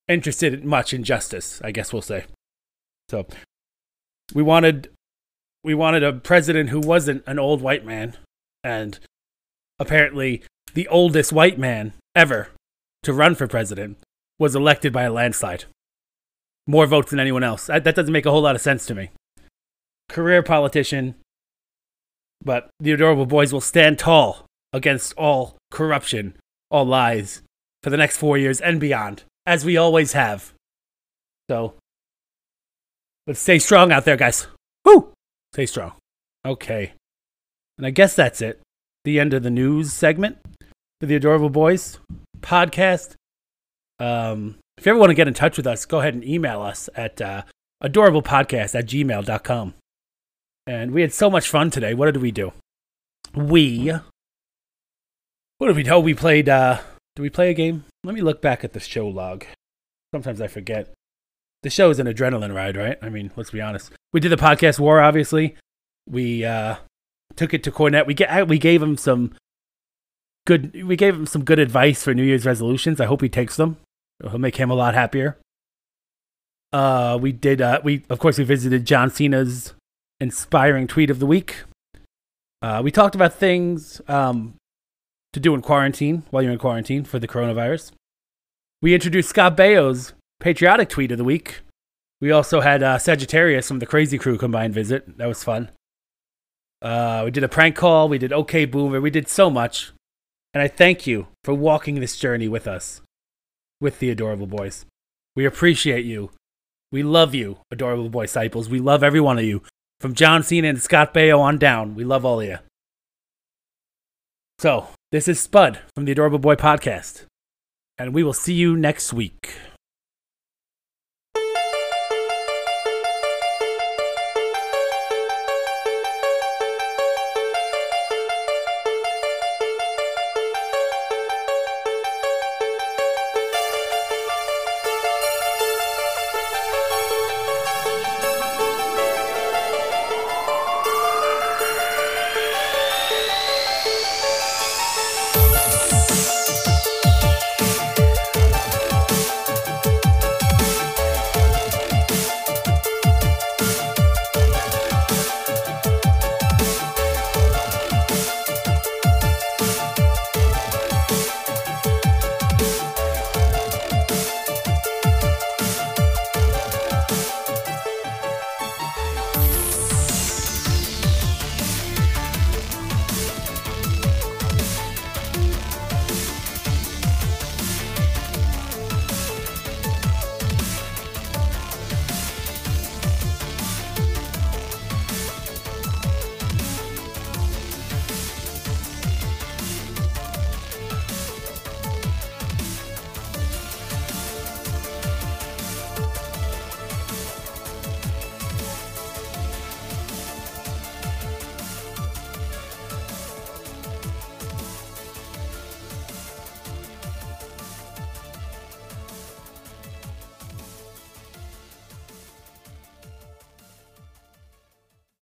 interested much in justice. I guess we'll say. So we wanted we wanted a president who wasn't an old white man, and apparently the oldest white man ever to run for president was elected by a landslide. More votes than anyone else. That doesn't make a whole lot of sense to me. Career politician, but the adorable boys will stand tall against all corruption, all lies for the next four years and beyond, as we always have. So let's stay strong out there, guys. Woo! Stay strong. Okay. And I guess that's it. The end of the news segment for the Adorable Boys podcast. Um, if you ever want to get in touch with us, go ahead and email us at uh, adorablepodcast at gmail.com. And we had so much fun today. What did we do? We. What did we do? We played. Uh, did we play a game? Let me look back at the show log. Sometimes I forget. The show is an adrenaline ride, right? I mean, let's be honest. We did the podcast war, obviously. We uh, took it to Cornette. We get we gave him some good. We gave him some good advice for New Year's resolutions. I hope he takes them. It'll make him a lot happier. Uh, we did. Uh, we of course we visited John Cena's inspiring tweet of the week. Uh, we talked about things um, to do in quarantine while you're in quarantine for the coronavirus. We introduced Scott Baio's patriotic tweet of the week. We also had uh, Sagittarius from the Crazy Crew and visit. That was fun. Uh, we did a prank call. We did OK Boomer. We did so much. And I thank you for walking this journey with us, with the Adorable Boys. We appreciate you. We love you, Adorable Boy disciples. We love every one of you. From John Cena and Scott Baio on down, we love all of you. So, this is Spud from the Adorable Boy Podcast, and we will see you next week.